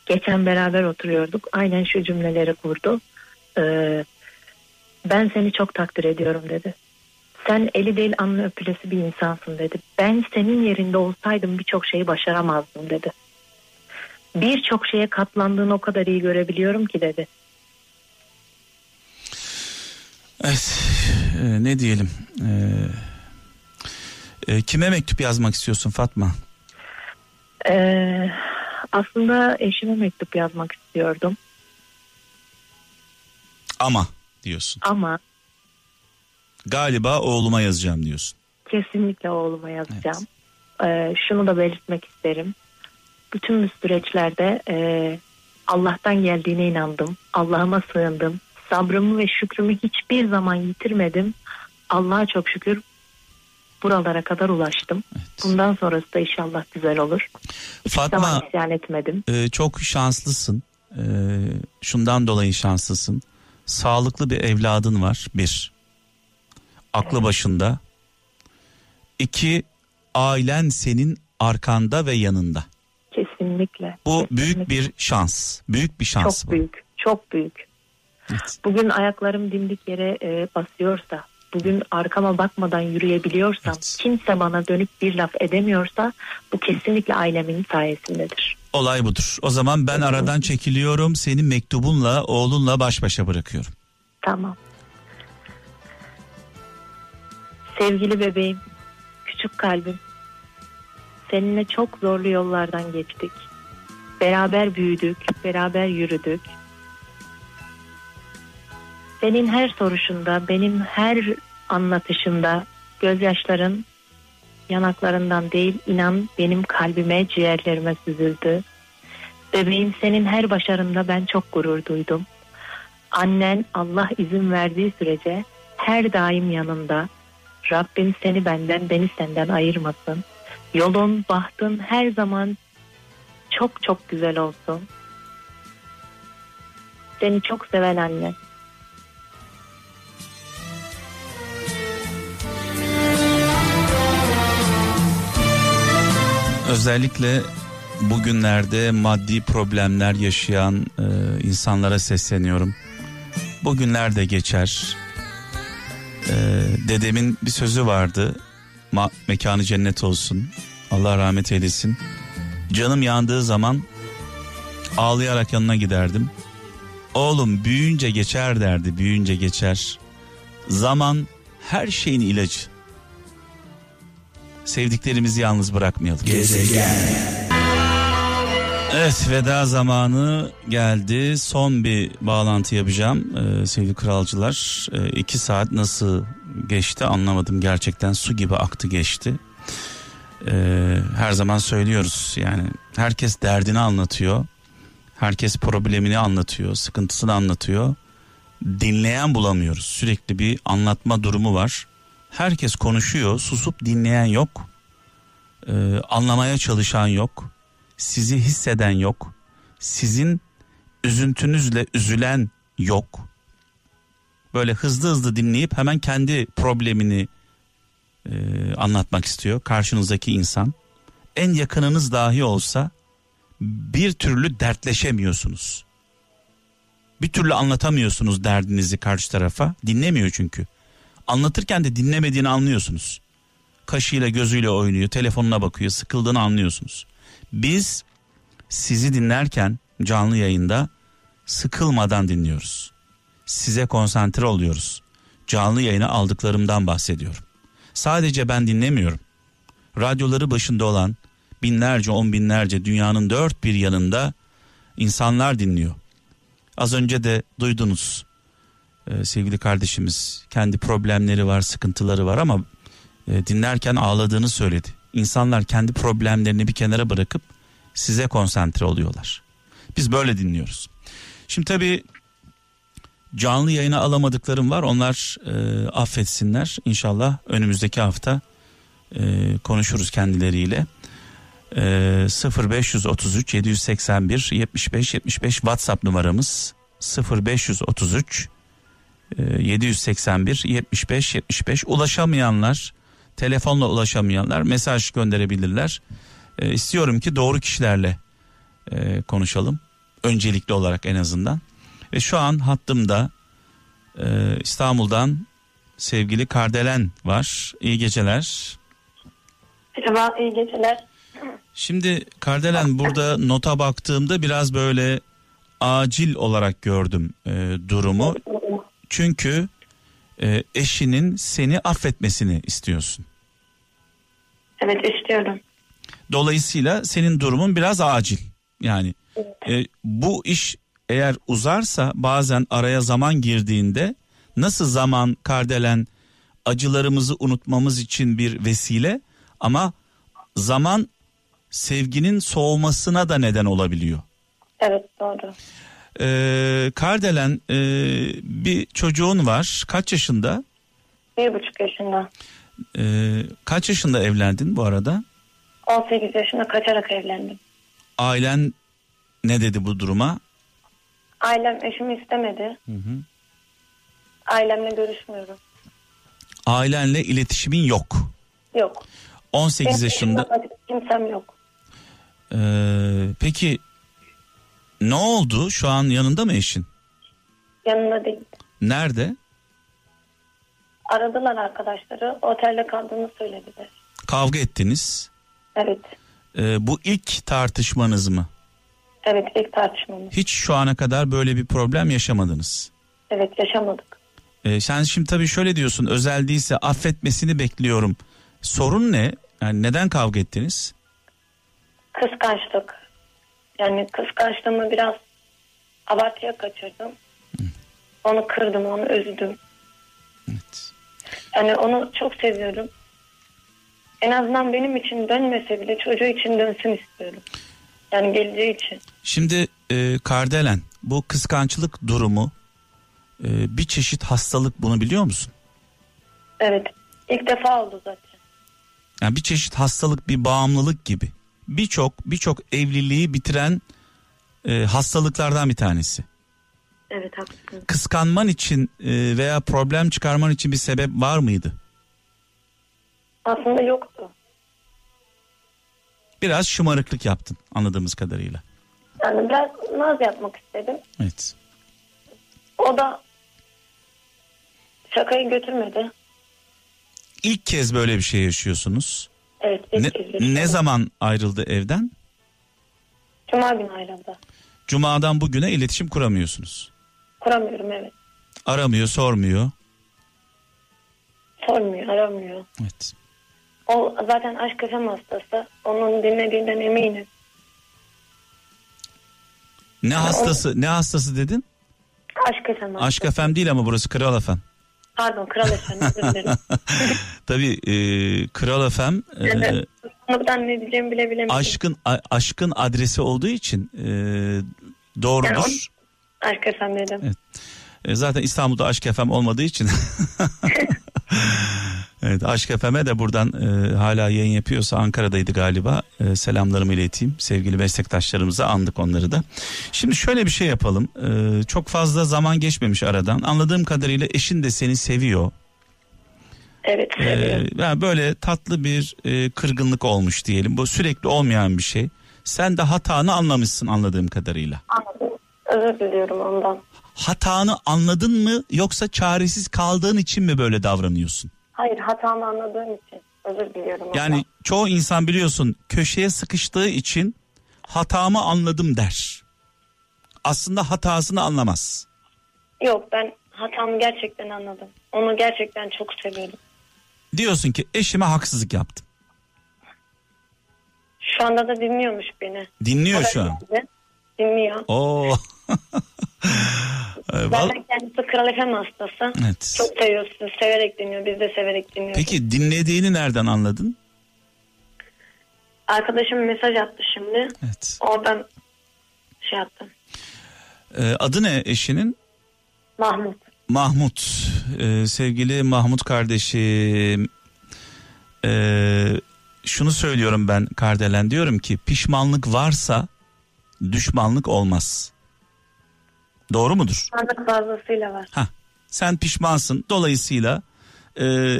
Geçen beraber oturuyorduk. Aynen şu cümleleri kurdu. E, ben seni çok takdir ediyorum dedi. Sen eli değil alnı öpülesi bir insansın dedi. Ben senin yerinde olsaydım birçok şeyi başaramazdım dedi. Birçok şeye katlandığını o kadar iyi görebiliyorum ki dedi. Evet e, ne diyelim E, e, kime mektup yazmak istiyorsun Fatma? Ee, aslında eşime mektup yazmak istiyordum Ama diyorsun. ama Galiba oğluma yazacağım diyorsun. kesinlikle oğluma yazacağım. Ee, şunu da belirtmek isterim. Bütün bu süreçlerde e, Allah'tan geldiğine inandım. Allah'ıma sığındım. Sabrımı ve şükrümü hiçbir zaman yitirmedim. Allah'a çok şükür buralara kadar ulaştım. Bundan sonrası da inşallah güzel olur. Hiçbir Fatma isyan etmedim. e, çok şanslısın. E, şundan dolayı şanslısın. Sağlıklı bir evladın var bir. Aklı başında. İki ailen senin arkanda ve yanında. Kesinlikle. Bu kesinlikle. büyük bir şans. Büyük bir şans Çok bu. büyük. Çok büyük. Evet. Bugün ayaklarım dimdik yere e, basıyorsa, bugün arkama bakmadan yürüyebiliyorsam, Evet. kimse bana dönüp bir laf edemiyorsa bu kesinlikle ailemin sayesindedir. Olay budur. O zaman ben aradan çekiliyorum. Seni mektubunla, oğlunla baş başa bırakıyorum. Tamam. Sevgili bebeğim, küçük kalbim. Seninle çok zorlu yollardan geçtik. Beraber büyüdük, beraber yürüdük. Senin her soruşunda, benim her anlatışımda gözyaşların yanaklarından değil inan benim kalbime, ciğerlerime süzüldü. Bebeğim senin her başarında ben çok gurur duydum. Annen Allah izin verdiği sürece her daim yanında. Rabbim seni benden, beni senden ayırmasın. Yolun, bahtın her zaman çok çok güzel olsun. Seni çok seven anne. Özellikle bugünlerde maddi problemler yaşayan e, insanlara sesleniyorum. Bugünler de geçer. E, dedemin bir sözü vardı. Ma- mekanı cennet olsun. Allah rahmet eylesin. Canım yandığı zaman ağlayarak yanına giderdim. Oğlum büyüyünce geçer derdi, büyüyünce geçer. Zaman her şeyin ilacı. Sevdiklerimizi yalnız bırakmayalım. Evet veda zamanı geldi. Son bir bağlantı yapacağım ee, sevgili kralcılar. Ee, iki saat nasıl geçti anlamadım gerçekten su gibi aktı geçti. Ee, her zaman söylüyoruz yani herkes derdini anlatıyor. Herkes problemini anlatıyor, sıkıntısını anlatıyor. Dinleyen bulamıyoruz. Sürekli bir anlatma durumu var. Herkes konuşuyor, susup dinleyen yok. Ee, anlamaya çalışan yok. Sizi hisseden yok. Sizin üzüntünüzle üzülen yok. Böyle hızlı hızlı dinleyip hemen kendi problemini e, anlatmak istiyor karşınızdaki insan. En yakınınız dahi olsa bir türlü dertleşemiyorsunuz. Bir türlü anlatamıyorsunuz derdinizi karşı tarafa. Dinlemiyor çünkü. Anlatırken de dinlemediğini anlıyorsunuz. Kaşıyla gözüyle oynuyor, telefonuna bakıyor, sıkıldığını anlıyorsunuz. Biz sizi dinlerken canlı yayında sıkılmadan dinliyoruz. Size konsantre oluyoruz. Canlı yayına aldıklarımdan bahsediyorum. Sadece ben dinlemiyorum. Radyoları başında olan binlerce on binlerce dünyanın dört bir yanında insanlar dinliyor. Az önce de duydunuz ee, sevgili kardeşimiz kendi problemleri var sıkıntıları var ama e, dinlerken ağladığını söyledi. İnsanlar kendi problemlerini bir kenara bırakıp size konsantre oluyorlar. Biz böyle dinliyoruz. Şimdi tabii canlı yayına alamadıklarım var. Onlar e, affetsinler. İnşallah önümüzdeki hafta e, konuşuruz kendileriyle. E, 0533 781 75 75 WhatsApp numaramız 0533 e, 781 75 75 ulaşamayanlar telefonla ulaşamayanlar mesaj gönderebilirler. E, istiyorum ki doğru kişilerle e, konuşalım. Öncelikli olarak en azından. Ve şu an hattımda e, İstanbul'dan sevgili Kardelen var. İyi geceler. Merhaba, iyi geceler. Şimdi Kardelen burada nota baktığımda biraz böyle acil olarak gördüm e, durumu. Çünkü e, eşinin seni affetmesini istiyorsun. Evet, istiyorum. Dolayısıyla senin durumun biraz acil. Yani e, bu iş eğer uzarsa bazen araya zaman girdiğinde nasıl zaman Kardelen acılarımızı unutmamız için bir vesile ama zaman sevginin soğumasına da neden olabiliyor. Evet, doğru. Ee, Kardelen e, bir çocuğun var kaç yaşında Bir buçuk yaşında. Ee, kaç yaşında evlendin bu arada 18 yaşında kaçarak evlendim. ailen ne dedi bu duruma Ailem eşimi istemedi. Ailemle görüşmüyorum. Ailenle iletişimin yok. Yok. 18 Benim yaşında. Kimsem yok. Ee, peki ne oldu? Şu an yanında mı eşin? Yanında değil. Nerede? Aradılar arkadaşları. Otelde kaldığını söylediler. Kavga ettiniz. Evet. Ee, bu ilk tartışmanız mı? Evet ilk tartışmamız. Hiç şu ana kadar böyle bir problem yaşamadınız. Evet yaşamadık. Ee, sen şimdi tabii şöyle diyorsun özel değilse affetmesini bekliyorum. Sorun ne? Yani neden kavga ettiniz? Kıskançlık. Yani kıskançlığımı biraz abartıya kaçırdım. Onu kırdım, onu üzdüm. Evet. Yani onu çok seviyorum. En azından benim için dönmese bile çocuğu için dönsün istiyorum. Yani geleceği için. Şimdi e, Kardelen bu kıskançlık durumu e, bir çeşit hastalık bunu biliyor musun? Evet. ilk defa oldu zaten. Yani bir çeşit hastalık bir bağımlılık gibi. Birçok birçok evliliği bitiren e, hastalıklardan bir tanesi. Evet haklısın. Kıskanman için e, veya problem çıkarman için bir sebep var mıydı? Aslında yoktu. Biraz şımarıklık yaptın anladığımız kadarıyla. Yani biraz naz yapmak istedim. Evet. O da şakayı götürmedi. İlk kez böyle bir şey yaşıyorsunuz. Evet. Ne, ne zaman ayrıldı evden? Cuma günü ayrıldı. Cuma'dan bugüne iletişim kuramıyorsunuz. Kuramıyorum evet. Aramıyor, sormuyor. Sormuyor, aramıyor. Evet. O zaten aşk efem hastası. Onun dinlediğinden eminim. Ne hastası, ne hastası dedin? Aşk hastası. Aşk efem değil ama burası Kral efem. Pardon kral efem özür dilerim. (laughs) Tabii e, Kral efem e, Evet. Ne diyeceğimi bile bilemedim. aşkın a- aşkın adresi olduğu için e, doğrudur. Yani Aşk efem dedim. Evet. E, zaten İstanbul'da Aşk FM olmadığı için. (laughs) evet Aşk FM'e de buradan e, hala yayın yapıyorsa Ankara'daydı galiba. E, selamlarımı ileteyim. Sevgili meslektaşlarımıza andık onları da. Şimdi şöyle bir şey yapalım. E, çok fazla zaman geçmemiş aradan. Anladığım kadarıyla eşin de seni seviyor. Evet E, seviyorum. yani böyle tatlı bir e, kırgınlık olmuş diyelim. Bu sürekli olmayan bir şey. Sen de hatanı anlamışsın anladığım kadarıyla. Anladım. Özür diliyorum ondan. Hatanı anladın mı yoksa çaresiz kaldığın için mi böyle davranıyorsun? Hayır hatamı anladığım için özür diliyorum. Yani ondan. çoğu insan biliyorsun köşeye sıkıştığı için hatamı anladım der. Aslında hatasını anlamaz. Yok ben hatamı gerçekten anladım. Onu gerçekten çok seviyorum. Diyorsun ki eşime haksızlık yaptım. Şu anda da dinliyormuş beni. Dinliyor şu an. Dinliyor. Oo. Zaten kendisi Kral FM hastası. Evet. Çok seviyor sizi. Severek dinliyor. Biz de severek dinliyoruz. Peki dinlediğini nereden anladın? Arkadaşım mesaj attı şimdi. Evet. Oradan şey yaptım. Ee, adı ne eşinin? Mahmut. Mahmut. Ee, sevgili Mahmut kardeşim. Ee, şunu söylüyorum ben Kardelen diyorum ki pişmanlık varsa düşmanlık olmaz. Doğru mudur? Sandık fazlasıyla var. Ha, sen pişmansın. Dolayısıyla e,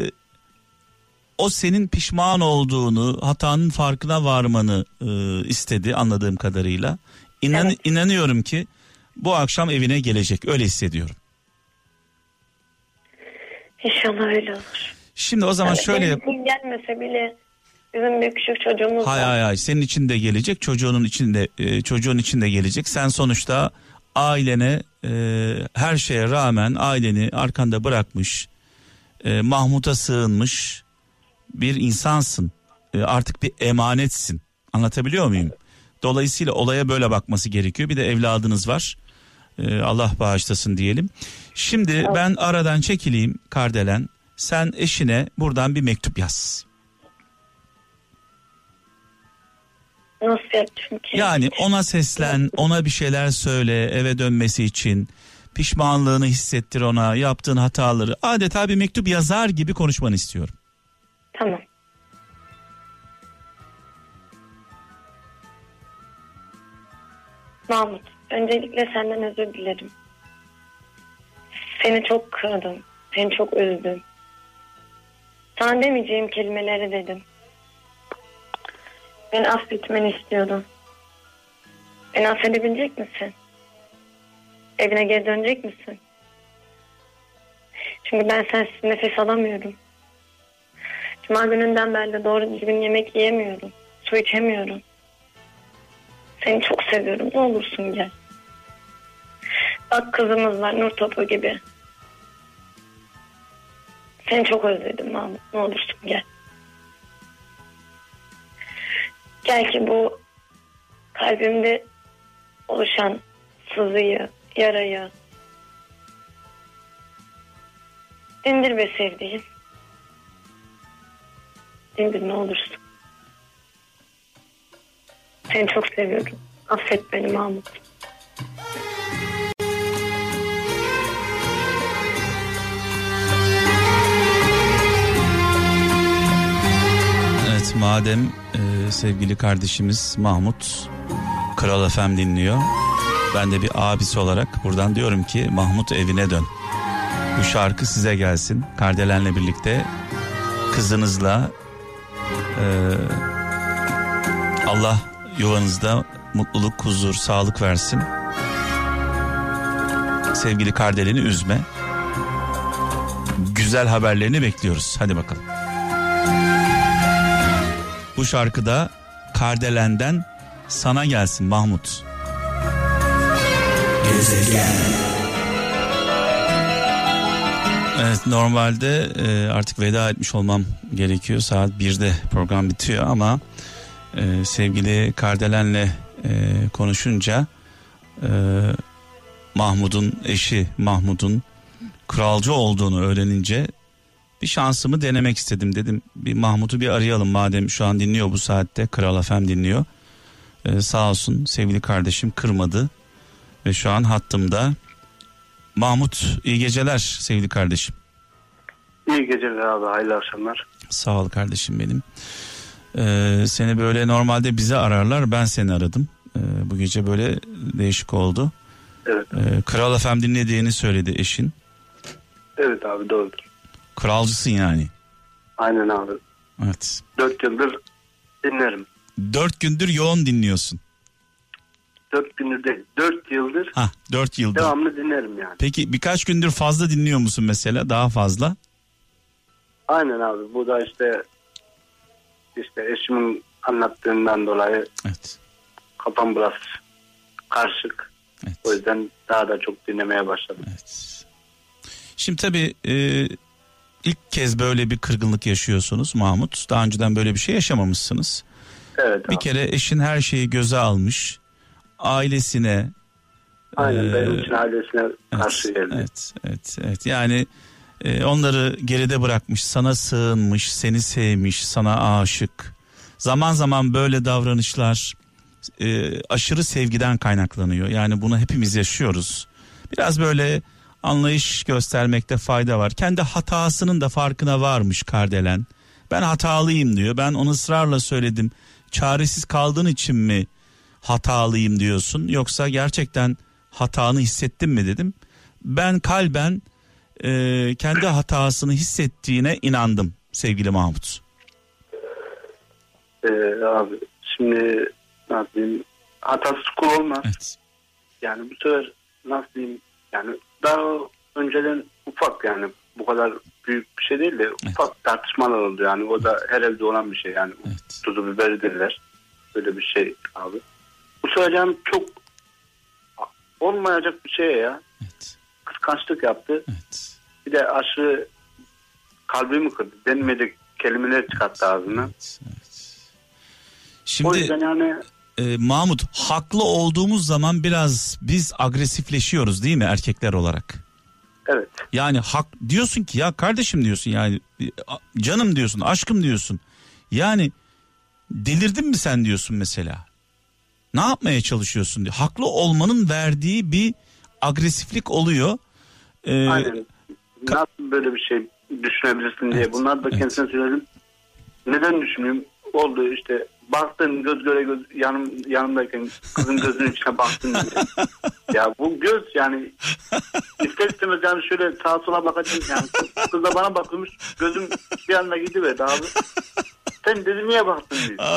o senin pişman olduğunu, hatanın farkına varmanı e, istedi anladığım kadarıyla. İnan, Evet. inanıyorum ki bu akşam evine gelecek. Öyle hissediyorum. İnşallah öyle olur. Şimdi o zaman Yani şöyle benim için gelmese bile bizim bir küçük çocuğumuz Hay var. hay hay senin için de gelecek çocuğunun için de e, çocuğun için de gelecek. Sen sonuçta ailene e, her şeye rağmen aileni arkanda bırakmış e, Mahmut'a sığınmış bir insansın. E, artık bir emanetsin. Anlatabiliyor muyum? Dolayısıyla olaya böyle bakması gerekiyor. Bir de evladınız var. E, Allah bağışlasın diyelim. Şimdi ben aradan çekileyim Kardelen. Sen eşine buradan bir mektup yaz. Nasıl ki? Yani ona seslen, ona bir şeyler söyle eve dönmesi için. Pişmanlığını hissettir ona, yaptığın hataları. Adeta bir mektup yazar gibi konuşmanı istiyorum. Tamam. Mahmut, öncelikle senden özür dilerim. Seni çok kırdım. Seni çok üzdüm. Sana demeyeceğim kelimeleri dedim. Beni affetmeni istiyordum. Beni affedebilecek misin? Evine geri dönecek misin? Çünkü ben sensiz nefes alamıyorum. Cuma gününden beri de doğru düzgün yemek yiyemiyorum. Su içemiyorum. Seni çok seviyorum. Ne olursun gel. Bak kızımız var nur topu gibi. Seni çok özledim Mahmut. Ne olursun gel. Gel ki bu kalbimde oluşan sızıyı, yarayı dindir be sevdiğim. Dindir ne olursun. Seni çok seviyorum. Affet beni Mahmut. Evet madem e, sevgili kardeşimiz Mahmut Kral FM dinliyor. Ben de bir abisi olarak buradan diyorum ki Mahmut evine dön. Bu şarkı size gelsin. Kardelen'le birlikte kızınızla e, Allah yuvanızda mutluluk, huzur, sağlık versin. Sevgili Kardelen'i üzme. Güzel haberlerini bekliyoruz. Hadi bakalım. Bu şarkıda Kardelen'den sana gelsin Mahmut. Evet normalde e, artık veda etmiş olmam gerekiyor. Saat 1'de program bitiyor ama e, sevgili Kardelen'le e, konuşunca e, Mahmud'un eşi Mahmud'un kralcı olduğunu öğrenince bir şansımı denemek istedim dedim. Bir Mahmut'u bir arayalım madem şu an dinliyor bu saatte Kral FM dinliyor. Ee, sağ olsun sevgili kardeşim kırmadı ve şu an hattımda. Mahmut iyi geceler sevgili kardeşim. İyi geceler abi, hayırlı akşamlar. Sağ ol kardeşim benim. Ee, seni böyle normalde bize ararlar ben seni aradım. Ee, bu gece böyle değişik oldu. Evet, Ee, Kral FM dinlediğini söyledi eşin. evet abi doğrudur. Kralcısın yani. Aynen abi. Evet. Dört yıldır dinlerim. Dört gündür yoğun dinliyorsun. Dört gündür değil, dört yıldır Ha dört yıldır. devamlı dinlerim yani. Peki birkaç gündür fazla dinliyor musun mesela daha fazla? Aynen abi, bu da işte işte eşimin anlattığından dolayı Evet. kafam biraz karışık. Evet. O yüzden daha da çok dinlemeye başladım. evet. Şimdi tabii e, ilk kez böyle bir kırgınlık yaşıyorsunuz Mahmut. Daha önceden böyle bir şey yaşamamışsınız. Evet Bir abi. kere eşin her şeyi göze almış. Ailesine Aynen e, benim için ailesine Evet, karşı geldi. Evet, evet, evet. Yani e, onları geride bırakmış, sana sığınmış, seni sevmiş, sana aşık. Zaman zaman böyle davranışlar e, aşırı sevgiden kaynaklanıyor. Yani bunu hepimiz yaşıyoruz. Biraz böyle anlayış göstermekte fayda var. Kendi hatasının da farkına varmış Kardelen. Ben hatalıyım diyor. Ben onu ısrarla söyledim. Çaresiz kaldığın için mi hatalıyım diyorsun? Yoksa gerçekten hatanı hissettin mi dedim. Ben kalben e, kendi hatasını hissettiğine inandım sevgili Mahmut. Ee, abi şimdi ne yapayım hatasız kul olmaz. Evet. Yani bu sefer nasıl diyeyim yani daha önceden ufak yani bu kadar büyük bir şey değil de ufak tartışmalar oldu yani o da her evde olan bir şey yani Evet. tuzu biberi derler böyle bir şey abi. Bu söyleyeceğim çok olmayacak bir şey ya Evet. kıskançlık yaptı Evet. bir de aşırı kalbimi kırdı denmeyecek kelimeler çıkarttı ağzından. Evet. evet. O Şimdi yüzden yani e, Mahmut haklı olduğumuz zaman biraz biz agresifleşiyoruz değil mi erkekler olarak? evet Yani hak diyorsun ki ya kardeşim diyorsun yani canım diyorsun aşkım diyorsun. Yani delirdin mi sen diyorsun mesela. Ne yapmaya çalışıyorsun diyor. Haklı olmanın verdiği bir agresiflik oluyor. Ee, Aynen. Nasıl böyle bir şey düşünebilirsin diye. Evet, Bunlar da evet. kendisine söyledim. Neden düşünüyorum? Oldu işte baktın göz göre göz yanım yanımdayken kızın gözünün içine baktın diye. (laughs) ya bu göz yani ister istemez yani şöyle sağa sola bakacağım yani kız, kız da bana bakıyormuş gözüm bir anda gidiverdi abi. Sen dedi niye baktın diye. (laughs)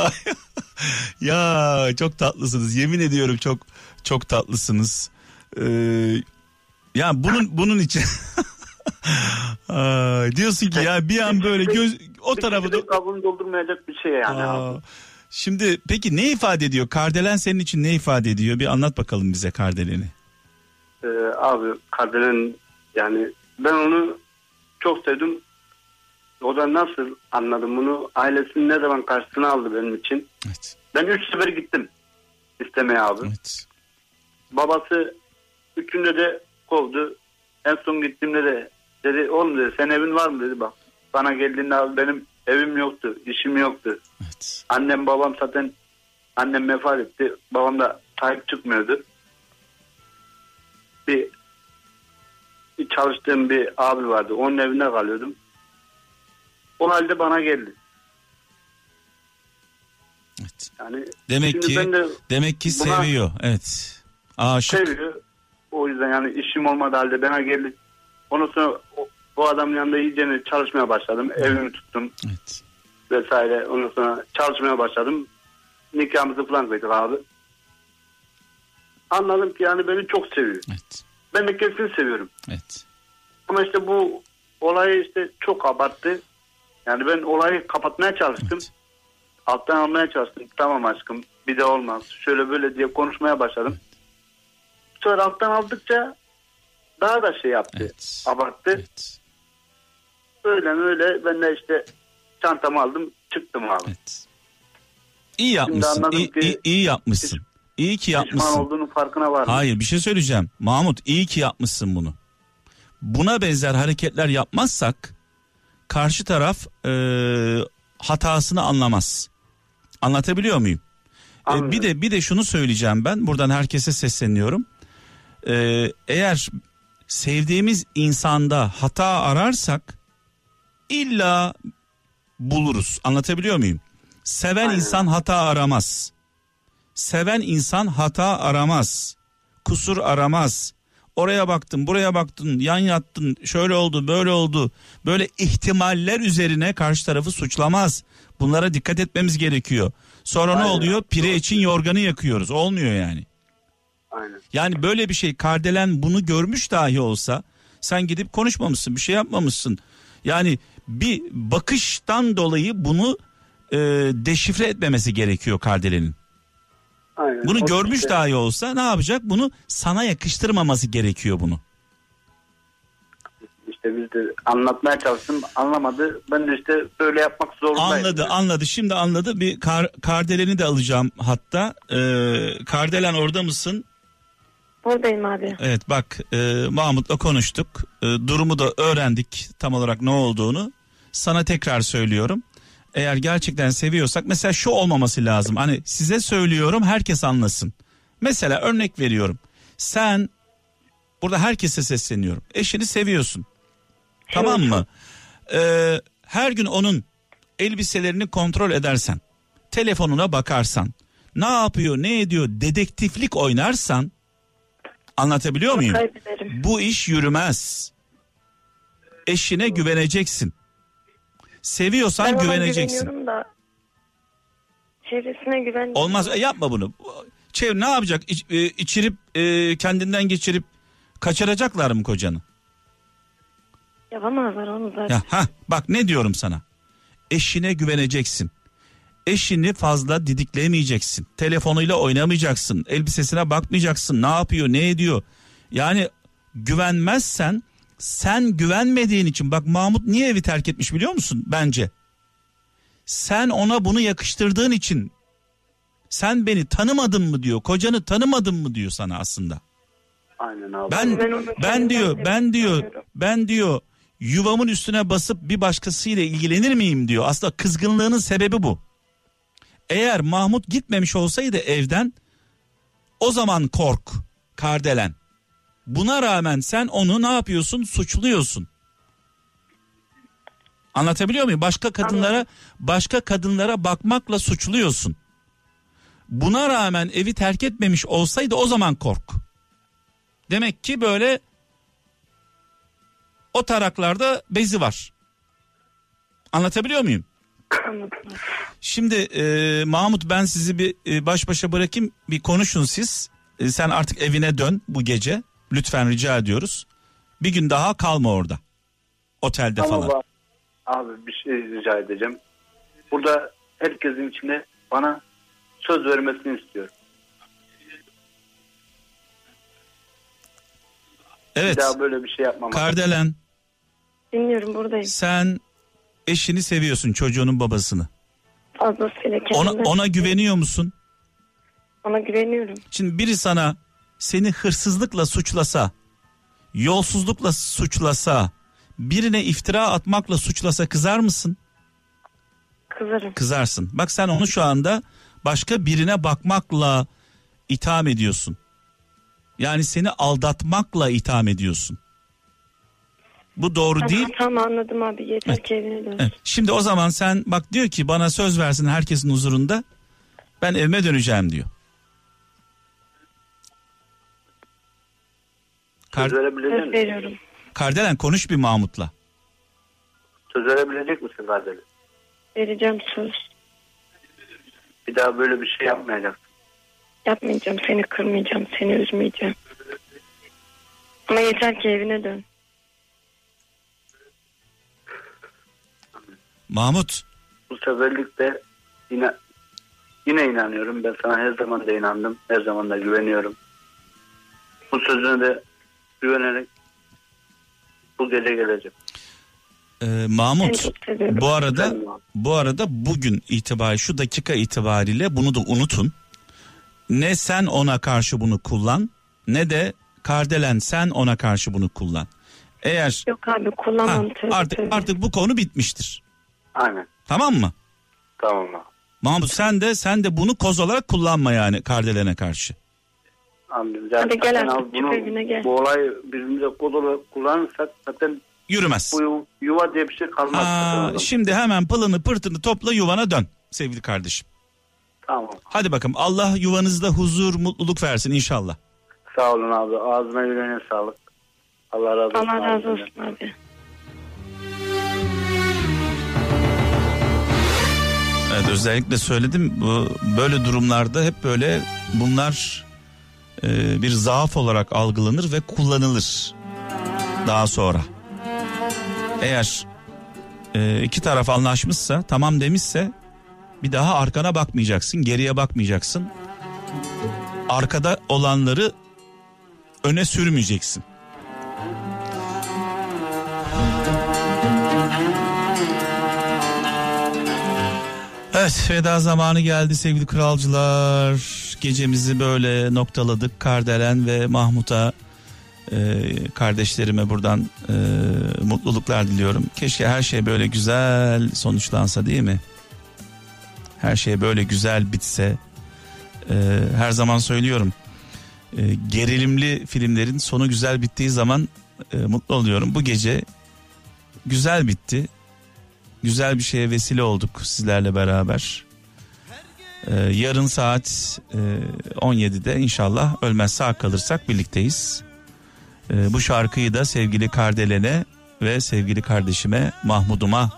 Ya çok tatlısınız. Yemin ediyorum çok çok tatlısınız. Ee, ya bunun bunun için (laughs) Ay, diyorsun ki ya bir an böyle göz o tarafı da kabuğunu doldurmayacak bir şey yani Aa, abi. Şimdi peki ne ifade ediyor? Kardelen senin için ne ifade ediyor? Bir anlat bakalım bize Kardelen'i. Ee, abi Kardelen yani ben onu çok sevdim. O da nasıl anladım bunu? Ailesini ne zaman karşısına aldı benim için. Evet. Ben üç sefer gittim istemeye abi. Evet. Babası üçünde de kovdu. En son gittiğimde de dedi oğlum dedi sen evin var mı dedi bak. Bana geldiğinde abi benim evim yoktu, işim yoktu. Evet. Annem babam zaten annem vefat etti. Babam da sahip çıkmıyordu. Bir, bir çalıştığım bir abi vardı. Onun evinde kalıyordum. O halde bana geldi. Evet. Yani Demek ki de demek ki seviyor. Evet. Aşık. seviyor. O yüzden yani işim olmadı halde bana geldi. Ondan sonra o, o adamın yanında iyice çalışmaya başladım. Evimi tuttum Evet. vesaire. Ondan sonra çalışmaya başladım. Nikahımızı falan kıydık abi. Anladım ki yani beni çok seviyor. Evet. Ben de kesin seviyorum. Evet. Ama işte bu olayı işte çok abarttı. Yani ben olayı kapatmaya çalıştım. Evet. Alttan almaya çalıştım. Tamam aşkım bir de olmaz. Şöyle böyle diye konuşmaya başladım. Sonra alttan aldıkça daha da şey yaptı. Evet. Abarttı. Evet. Öyle öyle ben de işte çantamı aldım çıktım abi. Evet. İyi yapmışsın. İyi, ki- iyi, iyi yapmışsın. İyi ki Pişman yapmışsın. olduğunun farkına var. Hayır bir şey söyleyeceğim. Mahmut iyi ki yapmışsın bunu. Buna benzer hareketler yapmazsak karşı taraf e, hatasını anlamaz. Anlatabiliyor muyum? E, Anladım. bir de bir de şunu söyleyeceğim ben. Buradan herkese sesleniyorum. E, eğer sevdiğimiz insanda hata ararsak illa buluruz. Anlatabiliyor muyum? Seven Aynen. insan hata aramaz. Seven insan hata aramaz. Kusur aramaz. Oraya baktın, buraya baktın, yan yattın, şöyle oldu, böyle oldu. Böyle ihtimaller üzerine karşı tarafı suçlamaz. Bunlara dikkat etmemiz gerekiyor. Sonra ne Aynen. oluyor? Pire için yorganı yakıyoruz. Olmuyor yani. Aynen. Yani böyle bir şey Kardelen bunu görmüş dahi olsa sen gidip konuşmamışsın bir şey yapmamışsın. Yani bir bakıştan dolayı bunu e, deşifre etmemesi gerekiyor Kardelen'in. Aynen. Bunu O görmüş işte- dahi olsa ne yapacak? Bunu sana yakıştırmaması gerekiyor bunu. İşte biz de anlatmaya çalıştım anlamadı. Ben de işte böyle yapmak zorundayım. Anladı anladı şimdi anladı bir kar, Kardelen'i de alacağım hatta. Ee, Kardelen orada mısın? Buradayım abi. Evet bak e, Mahmut'la konuştuk. E, durumu da öğrendik tam olarak ne olduğunu. Sana tekrar söylüyorum. Eğer gerçekten seviyorsak mesela şu olmaması lazım. Hani size söylüyorum herkes anlasın. Mesela örnek veriyorum. Sen burada herkese sesleniyorum. Eşini seviyorsun. Tamam mı? Ee, her gün onun elbiselerini kontrol edersen, telefonuna bakarsan, ne yapıyor, ne ediyor, dedektiflik oynarsan anlatabiliyor muyum? Bu iş yürümez. Eşine güveneceksin. Seviyorsan Ben güveneceksin. da çevresine güven. Olmaz e, yapma bunu. Çev ne yapacak? İç, e, içirip e, kendinden geçirip kaçıracaklar mı kocanı? Yapamazlar onu zaten. Ya ha bak ne diyorum sana. Eşine güveneceksin. Eşini fazla didiklemeyeceksin. Telefonuyla oynamayacaksın. Elbisesine bakmayacaksın. Ne yapıyor, ne ediyor? Yani güvenmezsen sen güvenmediğin için bak Mahmut niye evi terk etmiş biliyor musun? Bence. Sen ona bunu yakıştırdığın için sen beni tanımadın mı diyor. Kocanı tanımadın mı diyor sana aslında. Aynen abi. Ben Ben ben diyor ben diyor ben diyor yuvamın üstüne basıp bir başkasıyla ilgilenir miyim diyor. Aslında kızgınlığının sebebi bu. Eğer Mahmut gitmemiş olsaydı evden o zaman kork Kardelen. Buna rağmen sen onu ne yapıyorsun? Suçluyorsun. Anlatabiliyor muyum? Başka kadınlara başka kadınlara bakmakla suçluyorsun. Buna rağmen evi terk etmemiş olsaydı o zaman kork. Demek ki böyle o taraklarda bezi var. Anlatabiliyor muyum? Şimdi e, Mahmut ben sizi bir e, baş başa bırakayım bir konuşun siz. E, sen artık evine dön bu gece. Lütfen rica ediyoruz. Bir gün daha kalma orada. Otelde Ama falan. abi bir şey rica edeceğim. Burada herkesin içinde bana söz vermesini istiyorum. Evet. Bir daha böyle bir şey yapmam. Kardelen Dinliyorum buradayım. sen eşini seviyorsun çocuğunun babasını. Fazlasıyla Ona, kendime. ona güveniyor musun? Ona güveniyorum. Şimdi biri sana seni hırsızlıkla suçlasa, yolsuzlukla suçlasa, birine iftira atmakla suçlasa kızar mısın? Kızarım. Kızarsın. Bak sen onu şu anda başka birine bakmakla itham ediyorsun. Yani seni aldatmakla itham ediyorsun. Bu doğru Tamam, değil. tamam anladım abi. Yeter ki evine dön. Evet. Şimdi o zaman sen bak diyor ki bana söz versin herkesin huzurunda. Ben evime döneceğim diyor. Kar- Söz verebilecek Söz misin? veriyorum. Kardelen konuş bir Mahmut'la. Söz verebilecek misin kardeşim? Vereceğim söz. Bir daha böyle bir şey yapmayacaksın. Yapmayacağım. Seni kırmayacağım. Seni üzmeyeceğim. Ama yeter ki evine dön. Mahmut Bu seferlikte yine yine inanıyorum. Ben sana her zaman da inandım. Her zaman da güveniyorum. Bu sözüne de güvenerek bu gece geleceğim. e, Seni Mahmut bu arada bu arada bugün itibariyle şu dakika itibariyle bunu da unutun. Ne sen ona karşı bunu kullan ne de Kardelen sen ona karşı bunu kullan. Eğer Yok abi ha, kullanmam. tövbe artık tövbe. artık bu konu bitmiştir. Aynen. Tamam mı? Tamam abi. Mahmut sen de sen de bunu koz olarak kullanma yani Kardelen'e karşı. Anladım. Hadi gel zaten artık, abi bunu- evine gel. Bu olayı birbirimize kod olarak kullanırsak zaten Yürümez. bu yu- yuva diye bir şey kalmaz. Aa, zaten. şimdi hemen pılını pırtını topla yuvana dön sevgili kardeşim. Tamam. Hadi bakalım Allah yuvanızda huzur mutluluk versin inşallah. Sağ olun abi. Ağzına yüreğine sağlık. Allah razı olsun. Allah razı abi. olsun abi. Evet özellikle söyledim bu böyle durumlarda hep böyle bunlar e, bir zaaf olarak algılanır ve kullanılır daha sonra. Eğer e, iki taraf anlaşmışsa tamam demişse bir daha arkana bakmayacaksın geriye bakmayacaksın. Arkada olanları öne sürmeyeceksin. Evet veda zamanı geldi sevgili kralcılar. Gecemizi böyle noktaladık. Kardelen ve Mahmut'a e, kardeşlerime buradan e, mutluluklar diliyorum. Keşke her şey böyle güzel sonuçlansa değil mi? Her şey böyle güzel bitse. E, her zaman söylüyorum. E, gerilimli filmlerin sonu güzel bittiği zaman e, mutlu oluyorum. Bu gece güzel bitti güzel bir şeye vesile olduk sizlerle beraber. Ee, yarın saat e, 17'de inşallah ölmez sağ kalırsak birlikteyiz. Ee, bu şarkıyı da sevgili Kardelen'e ve sevgili kardeşime Mahmud'uma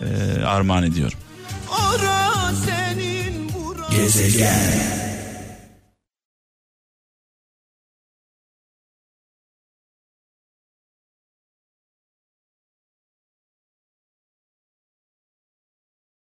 e, armağan ediyorum. Gezegen